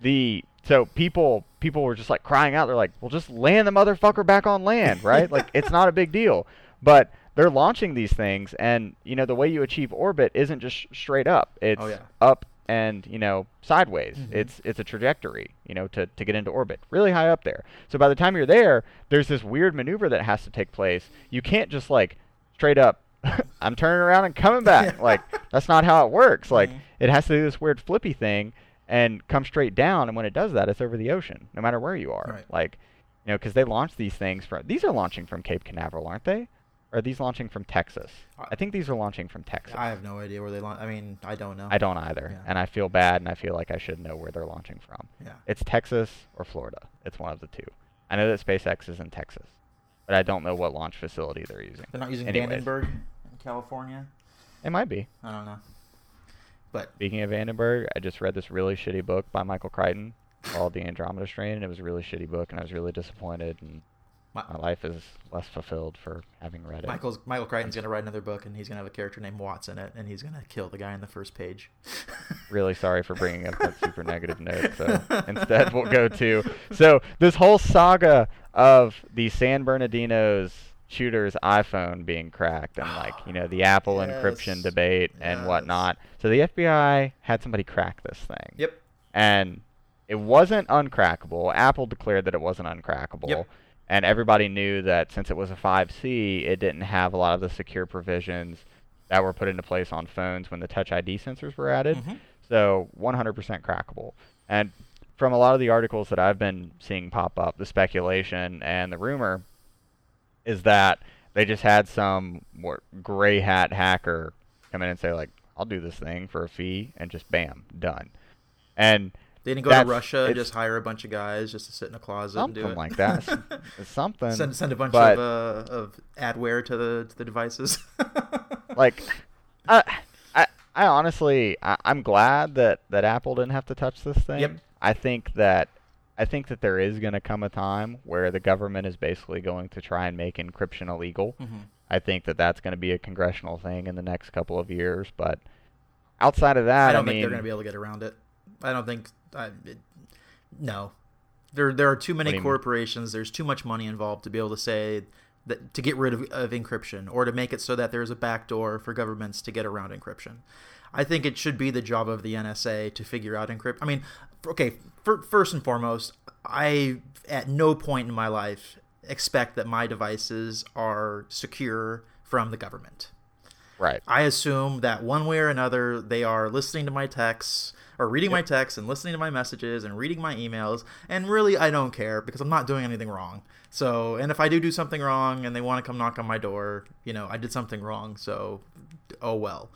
the so people people were just like crying out. They're like, "Well, just land the motherfucker back on land, right? like it's not a big deal." But they're launching these things, and you know the way you achieve orbit isn't just straight up. It's Oh, yeah. up and you know sideways. Mhm. It's it's a trajectory, you know, to to get into orbit, really high up there. So by the time you're there, there's this weird maneuver that has to take place. You can't just like straight up. I'm turning around and coming back. like that's not how it works. Like Mhm. it has to do this weird flippy thing and come straight down. And when it does that, it's over the ocean, no matter where you are. Right. Like, you know, because they launch these things from. These are launching from Cape Canaveral, aren't they? Or are these launching from Texas? I- think these are launching from Texas. I have no idea where they launch. I mean, I don't know. I don't either, Yeah. and I feel bad, and I feel like I should know where they're launching from. Yeah. It's Texas or Florida. It's one of the two. I know that SpaceX is in Texas, but I don't know what launch facility they're using. They're not using Anyways. Vandenberg in California. It might be. I don't know. But Speaking of Vandenberg, I just read this really shitty book by Michael Crichton called The Andromeda Strain, and it was a really shitty book, and I was really disappointed, and Mi- my life is less fulfilled for having read it. Michael's Michael Crichton's gonna write another book, and he's gonna have a character named Watts in it, and he's gonna kill the guy in the first page. really sorry for bringing up that super negative note. So instead, we'll go to so this whole saga of the San Bernardino's shooter's iPhone being cracked and like you know the Apple encryption Yes. debate and Yes. whatnot. So the FBI had somebody crack this thing. Yep. And it wasn't uncrackable. Apple declared that it wasn't uncrackable. Yep. And everybody knew that since it was a 5C, it didn't have a lot of the secure provisions that were put into place on phones when the Touch ID sensors were added. Mhm. So 100% crackable. And from a lot of the articles that I've been seeing pop up, the speculation and the rumor is that they just had some more gray hat hacker come in and say like, "I'll do this thing for a fee," and just bam, done. And They didn't go to Russia and just hire a bunch of guys just to sit in a closet and do something it. like that. Something. send send a bunch but- of uh, of adware to the to the devices. like I, I, I honestly I, I'm glad that that Apple didn't have to touch this thing. Yep. I think that I think that there is going to come a time where the government is basically going to try and make encryption illegal. Mhm. I think that that's going to be a congressional thing in the next couple of years, but outside of that, I don't mean, think they're going to be able to get around it. I don't think. I, it, no, there there are too many mean? corporations. There's too much money involved to be able to say that to get rid of, of encryption or to make it so that there's a backdoor for governments to get around encryption. I think it should be the job of the NSA to figure out encrypt. I mean, okay, fir- first and foremost, I at no point in my life expect that my devices are secure from the government. right. I assume that one way or another they are listening to my texts, or reading my texts and listening to my messages and reading my emails. And really, I don't care because I'm not doing anything wrong. So, and if I do do something wrong and they want to come knock on my door, you know, I did something wrong. So, oh well.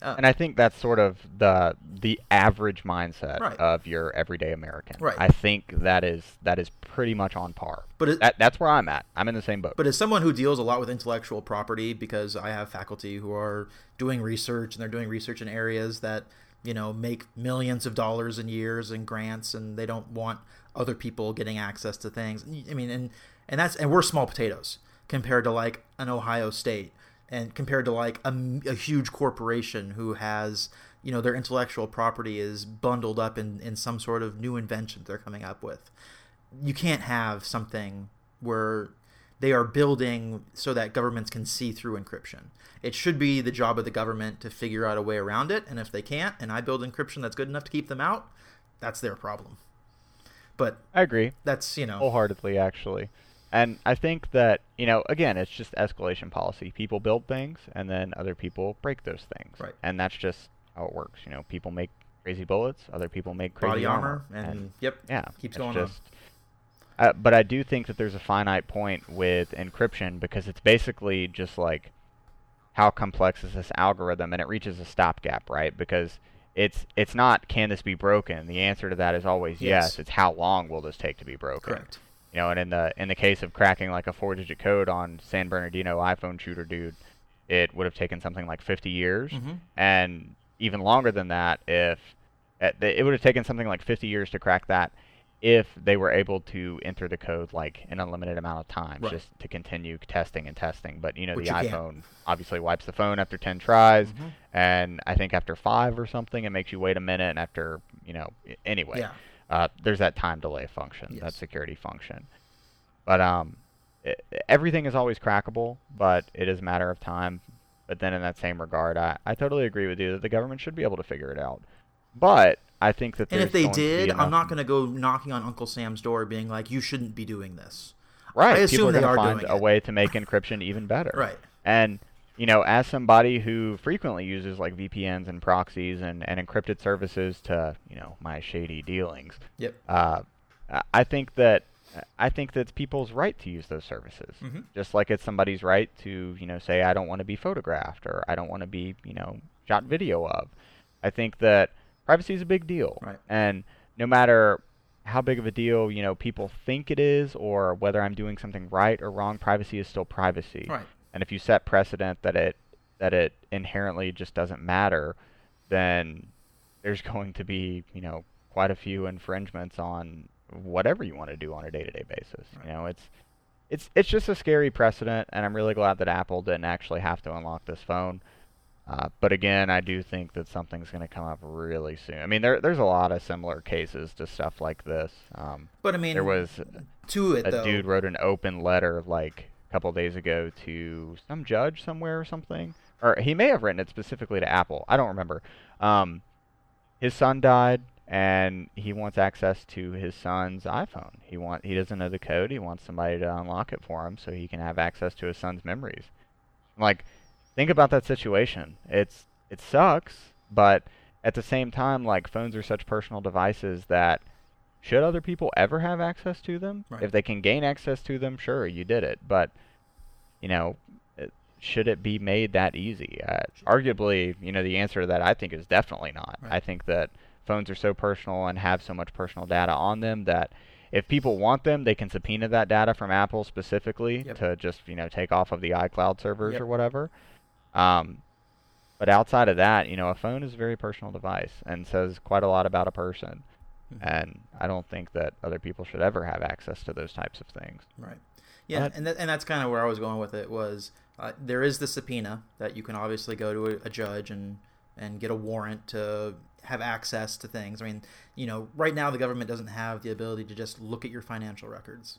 Uh, and I think that's sort of the the average mindset right. of your everyday American. Right. I think that is that is pretty much on par. But it, that, that's where I'm at. I'm in the same boat. But as someone who deals a lot with intellectual property, because I have faculty who are doing research and they're doing research in areas that you know make millions of dollars in years and grants, and they don't want other people getting access to things. I mean, and and that's and we're small potatoes compared to like an Ohio State and compared to like a, a huge corporation who has you know their intellectual property is bundled up in, in some sort of new invention they're coming up with you can't have something where they are building so that governments can see through encryption. It should be the job of the government to figure out a way around it and if they can't and i build encryption that's good enough to keep them out that's their problem. But i agree. that's you know wholeheartedly actually and I think that, you know, again, it's just escalation policy. People build things and then other people break those things. Right. And that's just how it works. You know, people make crazy bullets, other people make crazy body armor, armor and, and, yep, yeah, keeps going just, on. Uh, but I do think that there's a finite point with encryption because it's basically just like how complex is this algorithm and it reaches a stopgap, right? Because it's it's not can this be broken? The answer to that is always yes. yes. It's how long will this take to be broken? Correct. You know, and in the in the case of cracking like a four-digit code on San Bernardino iPhone shooter dude, it would have taken something like 50 years, mm-hmm. and even longer than that if it would have taken something like 50 years to crack that if they were able to enter the code like an unlimited amount of time right. just to continue testing and testing but you know Which the you iphone obviously wipes the phone after 10 tries mm-hmm. and i think after five or something it makes you wait a minute and after you know anyway yeah uh, there's that time delay function, yes. that security function. But um, it, everything is always crackable, but it is a matter of time. But then in that same regard, I, I totally agree with you that the government should be able to figure it out. But I think that and if they did, I'm not going to go knocking on Uncle Sam's door, being like, "You shouldn't be doing this." Right. I assume People are they are find doing a it. way to make encryption even better. Right. And you know, as somebody who frequently uses like VPNs and proxies and, and encrypted services to, you know, my shady dealings. Yep. Uh, I think that I think that's people's right to use those services. Mm-hmm. Just like it's somebody's right to, you know, say I don't want to be photographed or I don't want to be, you know, shot video of. I think that privacy is a big deal. Right. And no matter how big of a deal, you know, people think it is or whether I'm doing something right or wrong, privacy is still privacy. Right. And if you set precedent that it that it inherently just doesn't matter, then there's going to be, you know, quite a few infringements on whatever you want to do on a day-to-day basis. Right. You know, it's it's it's just a scary precedent, and I'm really glad that Apple didn't actually have to unlock this phone. Uh, but again, I do think that something's going to come up really soon. I mean, there there's a lot of similar cases to stuff like this. Um, but I mean, there was to it a though. dude wrote an open letter like a couple days ago to some judge somewhere or something, or he may have written it specifically to Apple. I don't remember. Um, his son died and he wants access to his son's iPhone. He want he doesn't know the code. He wants somebody to unlock it for him so he can have access to his son's memories. Like, think about that situation. It's it sucks, but at the same time, like phones are such personal devices that should other people ever have access to them? Right. If they can gain access to them, sure, you did it. But you know, it, should it be made that easy? Uh, arguably, you know, the answer to that I think is definitely not. Right. I think that phones are so personal and have so much personal data on them that if people want them, they can subpoena that data from Apple specifically Yep. to just you know take off of the iCloud servers Yep. or whatever. Um, but outside of that, you know, a phone is a very personal device and says quite a lot about a person. Mhm. And I don't think that other people should ever have access to those types of things. Right. Yeah, But- and that, and that's kind of where I was going with it was uh, there is the subpoena that you can obviously go to a, a judge and and get a warrant to have access to things. I mean, you know, right now the government doesn't have the ability to just look at your financial records.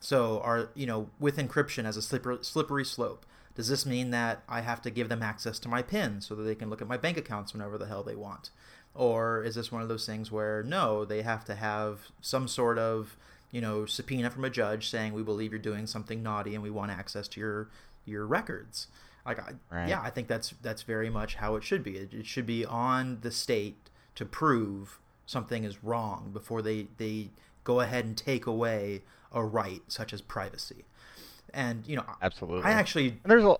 So, are you know, with encryption as a slippery, slippery slope, does this mean that I have to give them access to my PIN so that they can look at my bank accounts whenever the hell they want? Or is this one of those things where no, they have to have some sort of you know subpoena from a judge saying we believe you're doing something naughty and we want access to your your records? Like, I, Right. yeah, I think that's that's very much how it should be. It, it should be on the state to prove something is wrong before they they go ahead and take away a right such as privacy. And you know, Absolutely. I actually And there's a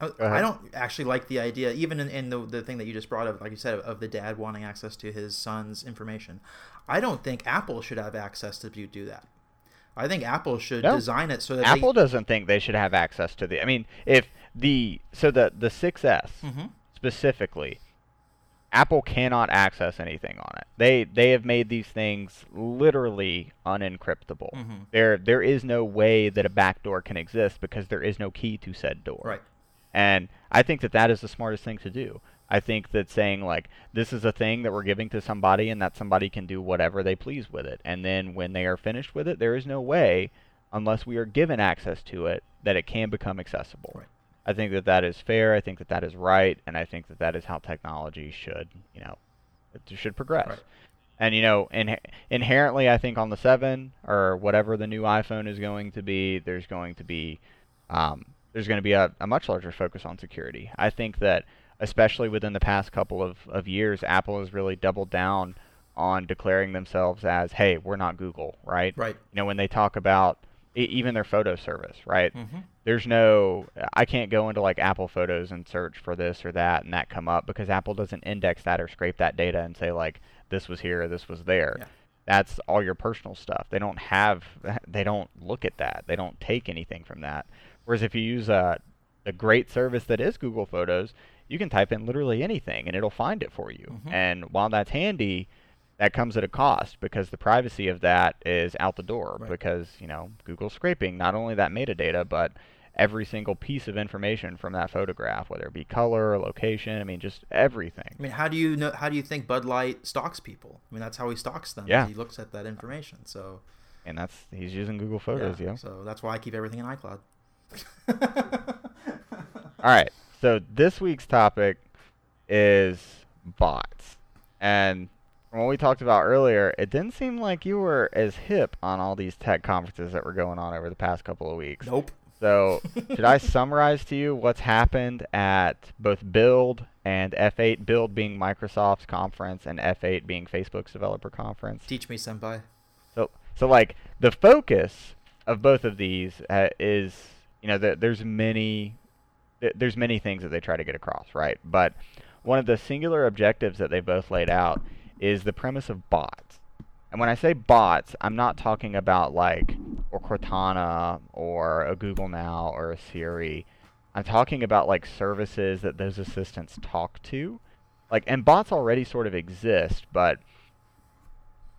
I, don't actually like the idea, even in, in the the thing that you just brought up, like you said, of, of the dad wanting access to his son's information. I don't think Apple should have access to do, that. I think Apple should No. design it so that Apple doesn't think they should have access to the. I mean, if the so the the 6S They, Mhm. specifically, Apple cannot access anything on it. They they have made these things literally unencryptable. Mhm. There there is no way that a backdoor can exist because there is no key to said door. Right. And I think that that is the smartest thing to do. I think that saying like this is a thing that we're giving to somebody and that somebody can do whatever they please with it. And then when they are finished with it, there is no way unless we are given access to it that it can become accessible. Right. I think that that is fair. I think that that is right, and I think that that is how technology should, you know, it should progress. Right. And you know, in, inherently, I think on the seven or whatever the new iPhone is going to be, there's going to be, um, there's going to be a, a much larger focus on security. I think that, especially within the past couple of, of years, Apple has really doubled down on declaring themselves as, hey, we're not Google, right? Right. You know, when they talk about even their photo service, right? Mhm. There's no, I can't go into like Apple Photos and search for this or that and that come up because Apple doesn't index that or scrape that data and say like this was here, this was there. Yeah. That's all your personal stuff. They don't have, they don't look at that. They don't take anything from that. Whereas if you use a, a great service that is Google Photos, you can type in literally anything and it'll find it for you. Mhm. And while that's handy, that comes at a cost because the privacy of that is out the door Right. because you know Google's scraping not only that metadata but every single piece of information from that photograph, whether it be color, location, I mean just everything. I mean, how do you know? How do you think Bud Light stalks people? I mean, that's how he stalks them. Yeah. He looks at that information. So And that's he's using Google Photos, yeah. yo. So that's why I keep everything in iCloud. All right. So this week's topic is bots. And from what we talked about earlier, it didn't seem like you were as hip on all these tech conferences that were going on over the past couple of weeks. nope. So, should I summarize to you what's happened at both Build and F8? Build being Microsoft's conference and F8 being Facebook's developer conference. Teach me, senpai. So, so like the focus of both of these uh, is, you know, th- there's many, there's many things that they try to get across, right? But one of the singular objectives that they both laid out is the premise of bots. And when I say bots, I'm not talking about like or Cortana or a Google Now or a Siri. I'm talking about like services that those assistants talk to. Like and bots already sort of exist, but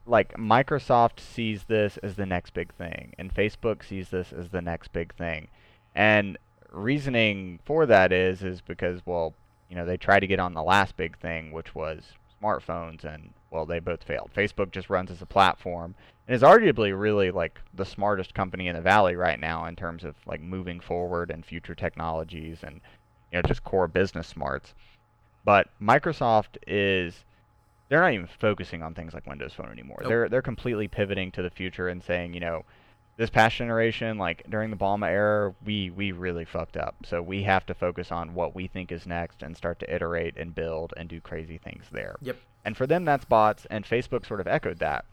like Microsoft sees this as the next big thing, and Facebook sees this as the next big thing. And reasoning for that is is because well, you know, they tried to get on the last big thing, which was smartphones, and well, they both failed. Facebook just runs as a platform and is arguably really like the smartest company in the valley right now in terms of like moving forward and future technologies and you know just core business smarts. But Microsoft is they're not even focusing on things like Windows Phone anymore. Nope. They're they're completely pivoting to the future and saying, you know, this past generation, like during the Ballmer era, we we really fucked up. So we have to focus on what we think is next and start to iterate and build and do crazy things there. Yep. And for them, that's bots, and Facebook sort of echoed that.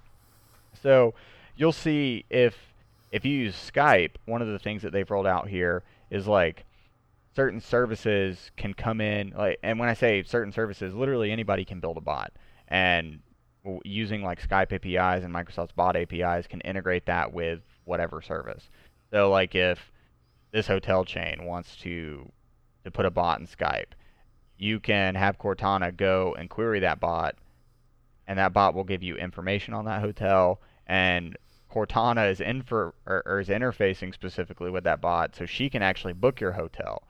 So you'll see if if you use Skype, one of the things that they've rolled out here is like certain services can come in like and when I say certain services, literally anybody can build a bot and w- using like Skype APIs and Microsoft's bot APIs can integrate that with whatever service. So like if this hotel chain wants to to put a bot in Skype, you can have Cortana go and query that bot and that bot will give you information on that hotel and Cortana is infer or, or is interfacing specifically with that bot so she can actually book your hotel.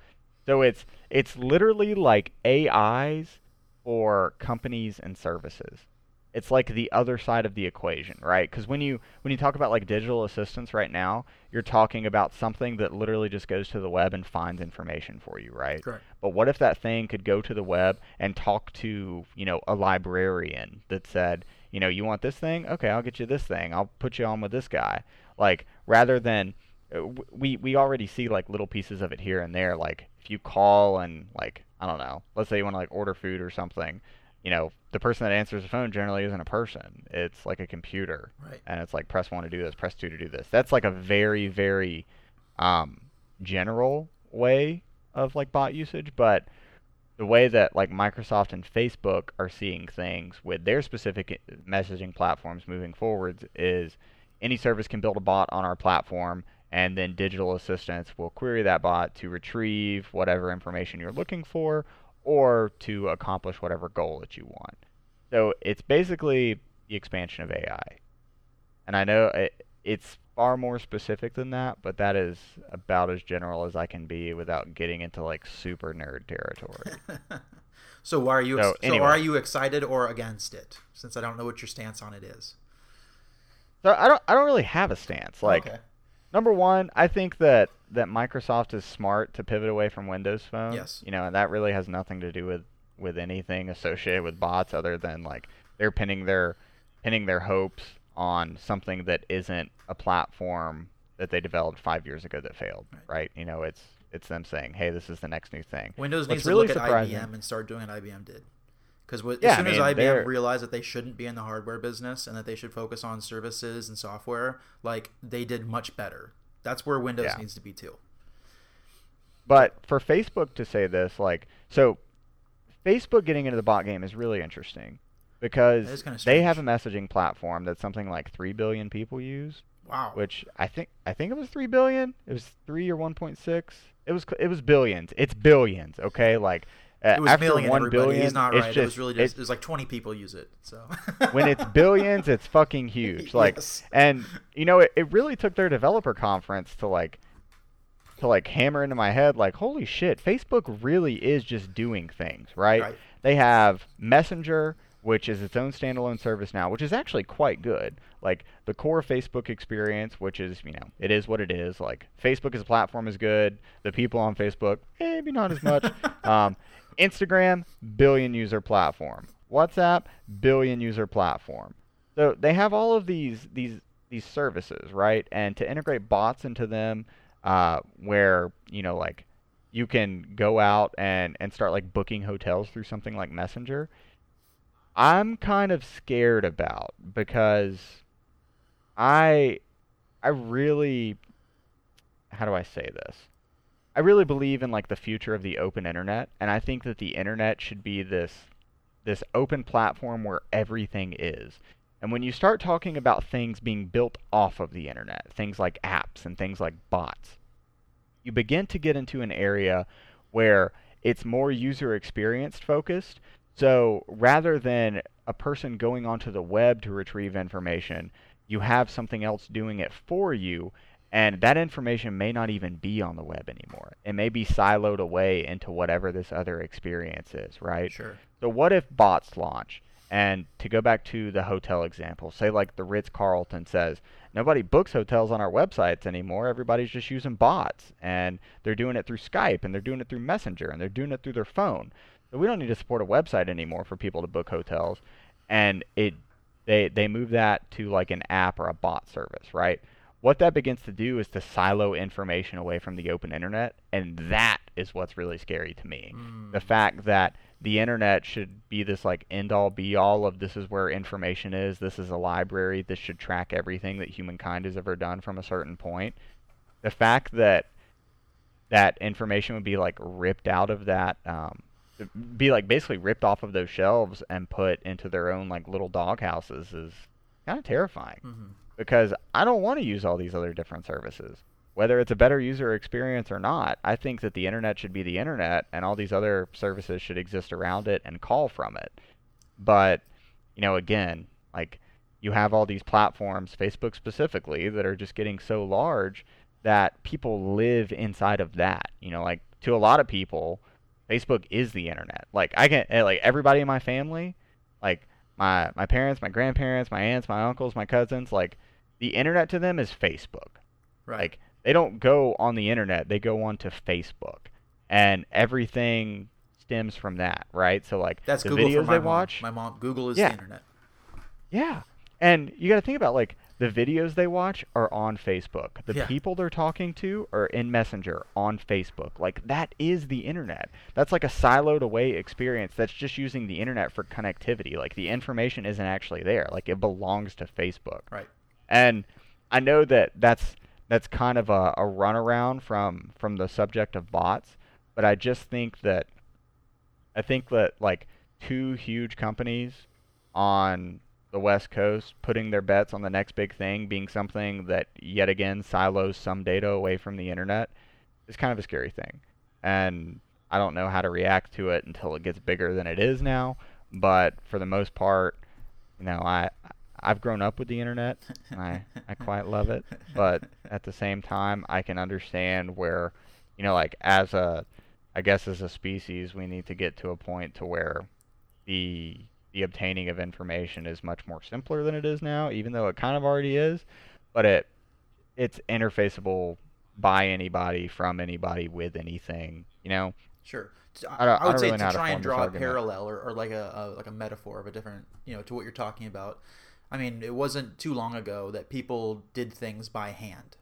So it's it's literally like AIs for companies and services. It's like the other side of the equation, right? Because when you when you talk about like digital assistants right now, you're talking about something that literally just goes to the web and finds information for you, right? Correct. But what if that thing could go to the web and talk to, you know, a librarian that said, you know, you want this thing? Okay, I'll get you this thing. I'll put you on with this guy. Like rather than uh, we we already see like little pieces of it here and there. Like if you call and like I don't know, let's say you want to like order food or something, you know, the person that answers the phone generally isn't a person. It's like a computer, Right. and it's like press one to do this, press two to do this. That's like a very very um, general way of like bot usage, but the way that like Microsoft and Facebook are seeing things with their specific messaging platforms moving forwards is any service can build a bot on our platform and then digital assistants will query that bot to retrieve whatever information you're looking for or to accomplish whatever goal that you want. So it's basically the expansion of AI. And I know it, it's far more specific than that, but that is about as general as I can be without getting into like super nerd territory. so why are you So, so, anyway. are you excited or against it? Since I don't know what your stance on it is. So I don't I don't really have a stance. Like okay. Number one, I think that that Microsoft is smart to pivot away from Windows Phone. Yes. You know, and that really has nothing to do with with anything associated with bots other than like they're pinning their pinning their hopes on something that isn't a platform that they developed five years ago that failed. Right. Right. You know, it's it's them saying, "Hey, this is the next new thing." Windows What's needs to really look at surprising- IBM and start doing what IBM did. Because Yeah, I as soon mean, as they're- IBM realized that they shouldn't be in the hardware business and that they should focus on services and software, like they did much better. That's where Windows Yeah. needs to be too. But for Facebook to say this, like, so Facebook getting into the bot game is really interesting because they have a messaging platform that something like three billion people use, Wow. which I think I think it was three billion. It was three or one point six. It was it was billions. It's billions. Okay, like it was after million. billion, He's not it's right. just it was really just. it- like 20 people use it. So when it's billions, it's fucking huge. Like, Yes. and you know, it, it really took their developer conference to like, to like hammer into my head, like, holy shit, Facebook really is just doing things, right? Right. They have Messenger, which is its own standalone service now, which is actually quite good. Like the core Facebook experience, which is, you know, it is what it is. Like Facebook as a platform is good. The people on Facebook, eh, maybe not as much. um, Instagram, billion user platform. WhatsApp, billion user platform. So they have all of these these these services, right? And to integrate bots into them, uh, where you know, like you can go out and and start like booking hotels through something like Messenger. I'm kind of scared about because I I really how do I say this? I really believe in like the future of the open internet and I think that the internet should be this this open platform where everything is. And when you start talking about things being built off of the internet, things like apps and things like bots, you begin to get into an area where it's more user experience focused. So rather than a person going onto the web to retrieve information, you have something else doing it for you, and that information may not even be on the web anymore. It may be siloed away into whatever this other experience is, right? sure. So what if bots launch? And to go back to the hotel example, say like the Ritz Carlton says, nobody books hotels on our websites anymore. Everybody's just using bots, and they're doing it through Skype, and they're doing it through Messenger, and they're doing it through their phone. So we don't need to support a website anymore for people to book hotels. And it, they they move that to like an app or a bot service, right? What that begins to do is to silo information away from the open internet, and that is what's really scary to me. The fact that the internet should be this like end all be all of this is where information is, this is a library, this should track everything that humankind has ever done from a certain point. The fact that that information would be like ripped out of that um, be like basically ripped off of those shelves and put into their own like little dog houses is kind of terrifying Mhm. Because I don't want to use all these other different services. Whether it's a better user experience or not, I think that the internet should be the internet and all these other services should exist around it and call from it. But, you know, again, like you have all these platforms, Facebook specifically, that are just getting so large that people live inside of that. You know, like to a lot of people, Facebook is the internet. Like I can eh, like everybody in my family, like my my parents, my grandparents, my aunts, my uncles, my cousins, like the internet to them is Facebook. Right. Like they don't go on the internet, they go onto Facebook. And everything stems from that, right? So like That's the Google videos they mom. watch. My mom, Google is Yeah. the internet. Yeah. And you got to think about like the videos they watch are on Facebook. The Yeah. people they're talking to are in Messenger on Facebook. Like that is the internet. That's like a siloed away experience that's just using the internet for connectivity. Like the information isn't actually there. Like it belongs to Facebook. Right. And I know that that's that's kind of a, a runaround from from the subject of bots, but I just think that I think that like two huge companies on the West Coast putting their bets on the next big thing being something that yet again silos some data away from the internet is kind of a scary thing. And I don't know how to react to it until it gets bigger than it is now, but for the most part, you know, I I've grown up with the internet. And I I quite love it, but at the same time, I can understand where, you know, like as a, I guess as a species, we need to get to a point to where the the obtaining of information is much more simpler than it is now, even though it kind of already is, but it it's interfaceable by anybody, from anybody, with anything. You know, Sure. I I, I would don't say really know how to to try and draw a parallel or, or like a, a like a metaphor of a different, you know, to what you're talking about. I mean, it wasn't too long ago that people did things by hand.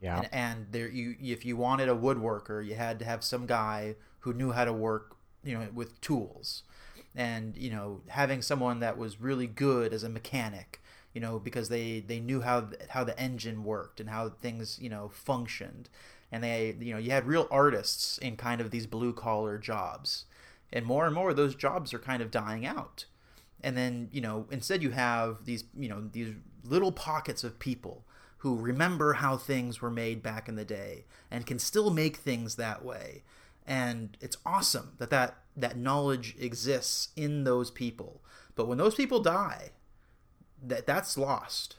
yeah, And, and there, you if you wanted a woodworker, you had to have some guy who knew how to work, you know, with tools, and you know, having someone that was really good as a mechanic, you know, because they they knew how how the engine worked and how things you know functioned, and they you know you had real artists in kind of these blue collar jobs, and more and more those jobs are kind of dying out and then you know instead you have these you know these little pockets of people who remember how things were made back in the day and can still make things that way. And it's awesome that that that knowledge exists in those people. But when those people die that that's lost.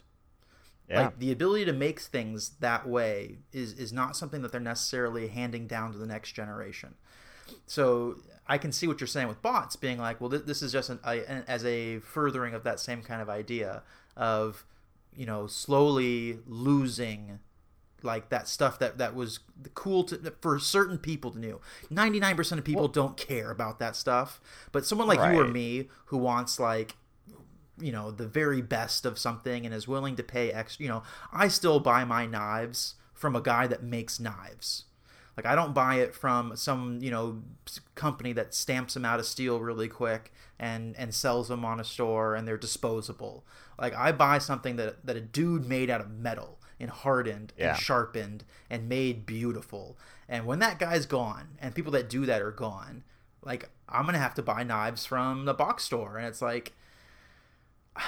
Yeah, like the ability to make things that way is is not something that they're necessarily handing down to the next generation. So I can see what you're saying with bots being like, well, th- this is just an, a, an, as a furthering of that same kind of idea of, you know, slowly losing like that stuff that that was cool to for certain people to know. 99% of people don't care about that stuff, but someone like you or me who wants like you know the very best of something and is willing to pay extra you know i still buy my knives from a guy that makes knives like i don't buy it from some you know company that stamps them out of steel really quick and and sells them on a store and they're disposable. Like i buy something that that a dude made out of metal and hardened Yeah. and sharpened and made beautiful. And when that guy's gone and people that do that are gone like i'm gonna have to buy knives from the box store. And it's like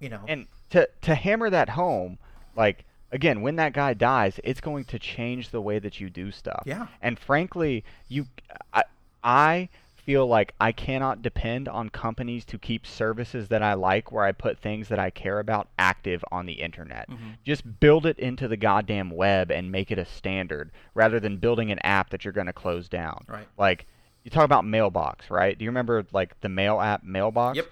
you know. And to to hammer that home, like again, when that guy dies, it's going to change the way that you do stuff. Yeah. And frankly, you, I, I feel like I cannot depend on companies to keep services that I like, where I put things that I care about active on the internet. Mm-hmm. Just build it into the goddamn web and make it a standard, rather than building an app that you're going to close down. Right. Like you talk about Mailbox, right? Do you remember like the mail app Mailbox? Yep.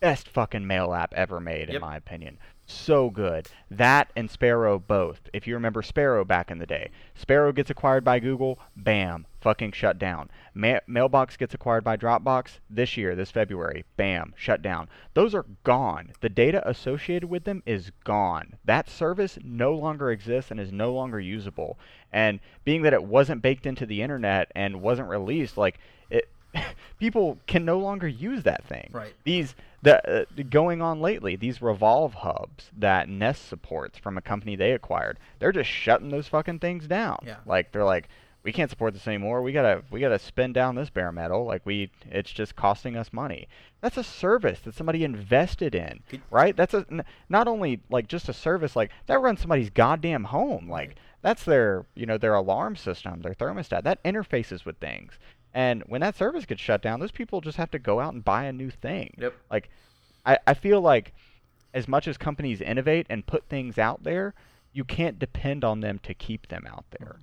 best fucking mail app ever made, in my opinion. So good. That and Sparrow both. If you remember Sparrow back in the day, Sparrow gets acquired by Google, bam, fucking shut down. Ma- Mailbox gets acquired by Dropbox this year, this February, bam, shut down. Those are gone. The data associated with them is gone. That service no longer exists and is no longer usable. And being that it wasn't baked into the internet and wasn't released, like it people can no longer use that thing. Right. These the uh, going on lately, these Revolv hubs that Nest supports from a company they acquired, they're just shutting those fucking things down. Yeah. Like they're like, we can't support this anymore. We gotta we gotta spin down this bare metal. Like we, it's just costing us money. That's a service that somebody invested in, Could- right? That's a n- not only like just a service like that runs somebody's goddamn home. Like that's their you know their alarm system, their thermostat. That interfaces with things. And when that service gets shut down, those people just have to go out and buy a new thing. Yep. Like, I, I feel like as much as companies innovate and put things out there, you can't depend on them to keep them out there.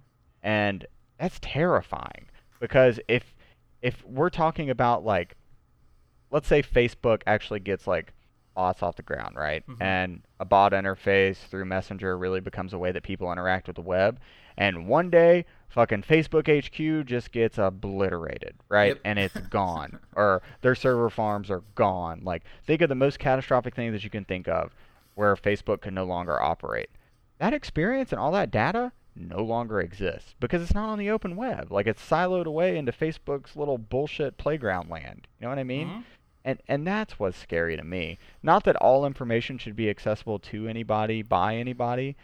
And that's terrifying because if if we're talking about like let's say Facebook actually gets like bots off the ground, right? Mhm. And a bot interface through Messenger really becomes a way that people interact with the web. And one day, fucking Facebook HQ just gets obliterated, right? Yep. And it's gone. or their server farms are gone. Like, think of the most catastrophic thing that you can think of. where Facebook can no longer operate. That experience and all that data no longer exists because it's not on the open web. Like it's siloed away into Facebook's little bullshit playground land. You know what I mean? Mhm. And and that's what's scary to me. Not that all information should be accessible to anybody by anybody,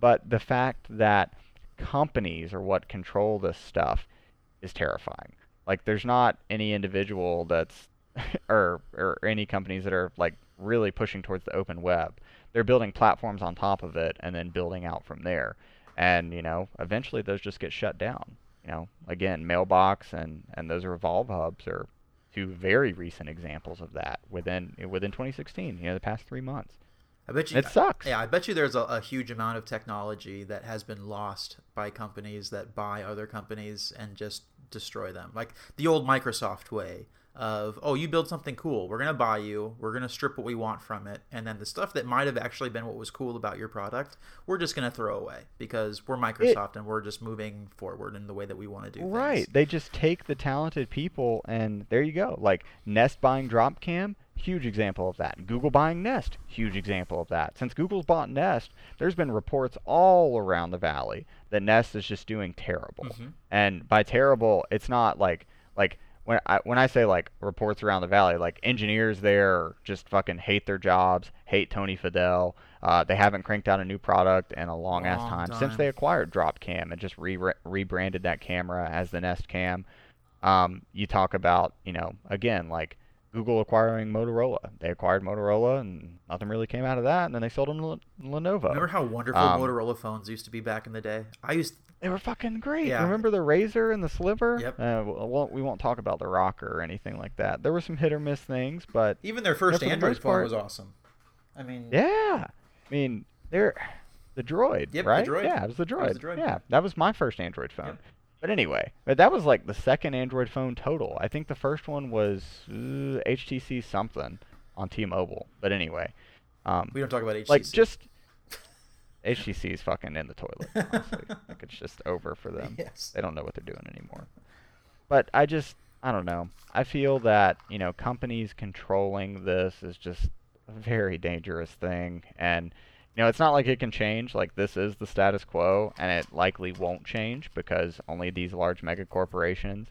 but the fact that companies are what control this stuff is terrifying. Like there's not any individual that's or or any companies that are like really pushing towards the open web. They're building platforms on top of it and then building out from there. And, you know, eventually those just get shut down. You know, again, Mailbox and and those Revolv hubs are two very recent examples of that within within 2016, you know, the past 3 months. I bet you It sucks. Yeah, I bet you there's a, a huge amount of technology that has been lost by companies that buy other companies and just destroy them. Like the old Microsoft way of, oh, you build something cool, we're going to buy you, we're going to strip what we want from it, and then the stuff that might have actually been what was cool about your product, we're just going to throw away because we're Microsoft and we're just moving forward in the way that we want to do things. Right. things. They just take the talented people and there you go. Like Nest buying Dropcam, huge example of that. Google buying Nest, huge example of that. Since Google's bought Nest, there's been reports all around the valley that Nest is just doing terrible. Mhm. And by terrible, it's not like like when I when I say like reports around the valley, like engineers there just fucking hate their jobs, hate Tony Fadell. Uh, they haven't cranked out a new product in a long ass Long time, since they acquired Dropcam and just re- rebranded that camera as the Nest Cam. Um, you talk about, you know, again, like Google acquiring Motorola. They acquired Motorola, and nothing really came out of that. And then they sold them to Le- Lenovo. Remember how wonderful Um, Motorola phones used to be back in the day? I used They were fucking great. Yeah. Remember the RAZR and the SLVR? Yep. Uh, we won't, we won't talk about the ROKR or anything like that. There were some hit or miss things, but even their first for the Android phone part- was awesome. I mean, yeah. I mean, they're the Droid, Yep, the right? Droid. Yeah, it was the Droid. was the Droid. Yeah, that was my first Android phone. Yep. But anyway, but that was like the second Android phone total. I think the first one was uh, HTC something on T-Mobile. But anyway, um, we don't talk about HTC. like just HTC is fucking in the toilet. Honestly, like it's just over for them. yes. They don't know what they're doing anymore. But I just, I don't know. I feel that, you know, companies controlling this is just a very dangerous thing. And, you know, it's not like it can change. Like, this is the status quo, and it likely won't change because only these large mega corporations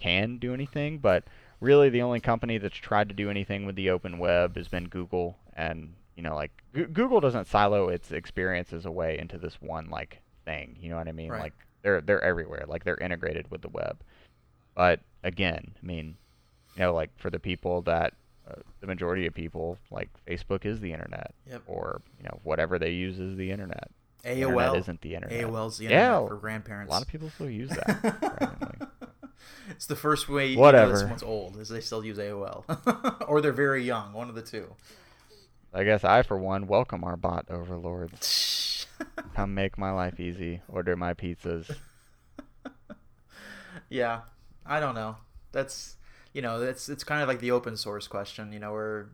can do anything. But really, the only company that's tried to do anything with the open web has been Google. And, you know, like, G- Google doesn't silo its experiences away into this one, like, thing. You know what I mean? Right. Like, they're, they're everywhere. Like, they're integrated with the web. But again, I mean, you know, like for the people that Uh, the majority of people like Facebook is the internet, Yep. or you know whatever they use is the internet. The internet AOL isn't the internet. AOL's the Yeah, internet for grandparents. a lot of people still use that. it's the first way you Whatever. know that someone's old is they still use AOL, or they're very young. One of the two. I guess I, for one, welcome our bot overlords. Come make my life easy. Order my pizzas. yeah, I don't know. That's you know that's it's kind of like the open source question. You know, where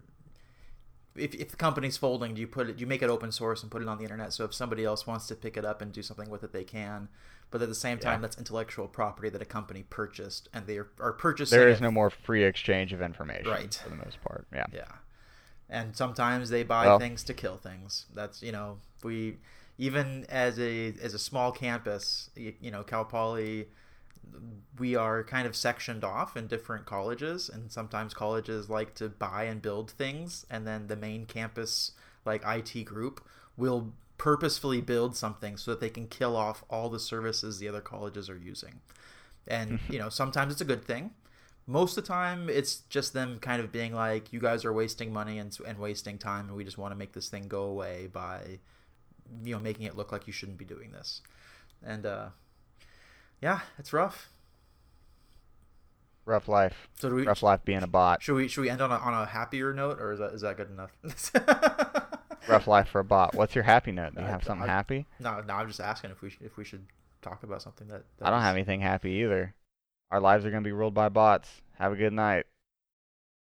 if if the company's folding, do you put it? Do you make it open source and put it on the internet? So if somebody else wants to pick it up and do something with it, they can. But at the same time, Yeah. that's intellectual property that a company purchased, and they are, are purchasing. There is it no more free exchange of information Right. for the most part. Yeah. Yeah. And sometimes they buy Well- things to kill things. That's you know we even as a as a small campus, you, you know Cal Poly, we are kind of sectioned off in different colleges, and sometimes colleges like to buy and build things, and then the main campus like IT group will purposefully build something so that they can kill off all the services the other colleges are using. And you know sometimes it's a good thing most of the time it's just them kind of being like you guys are wasting money and, and wasting time and we just want to make this thing go away by you know making it look like you shouldn't be doing this and uh yeah it's rough Rough life. so do we Rough life being a bot. should we should we end on a, on a happier note or is that is that good enough Rough life for a bot. What's your happy note? Do you have something I- happy? no no i'm just asking if we should, if we should talk about something that, that I don't was- have anything happy either. Our lives are going to be ruled by bots. Have a good night.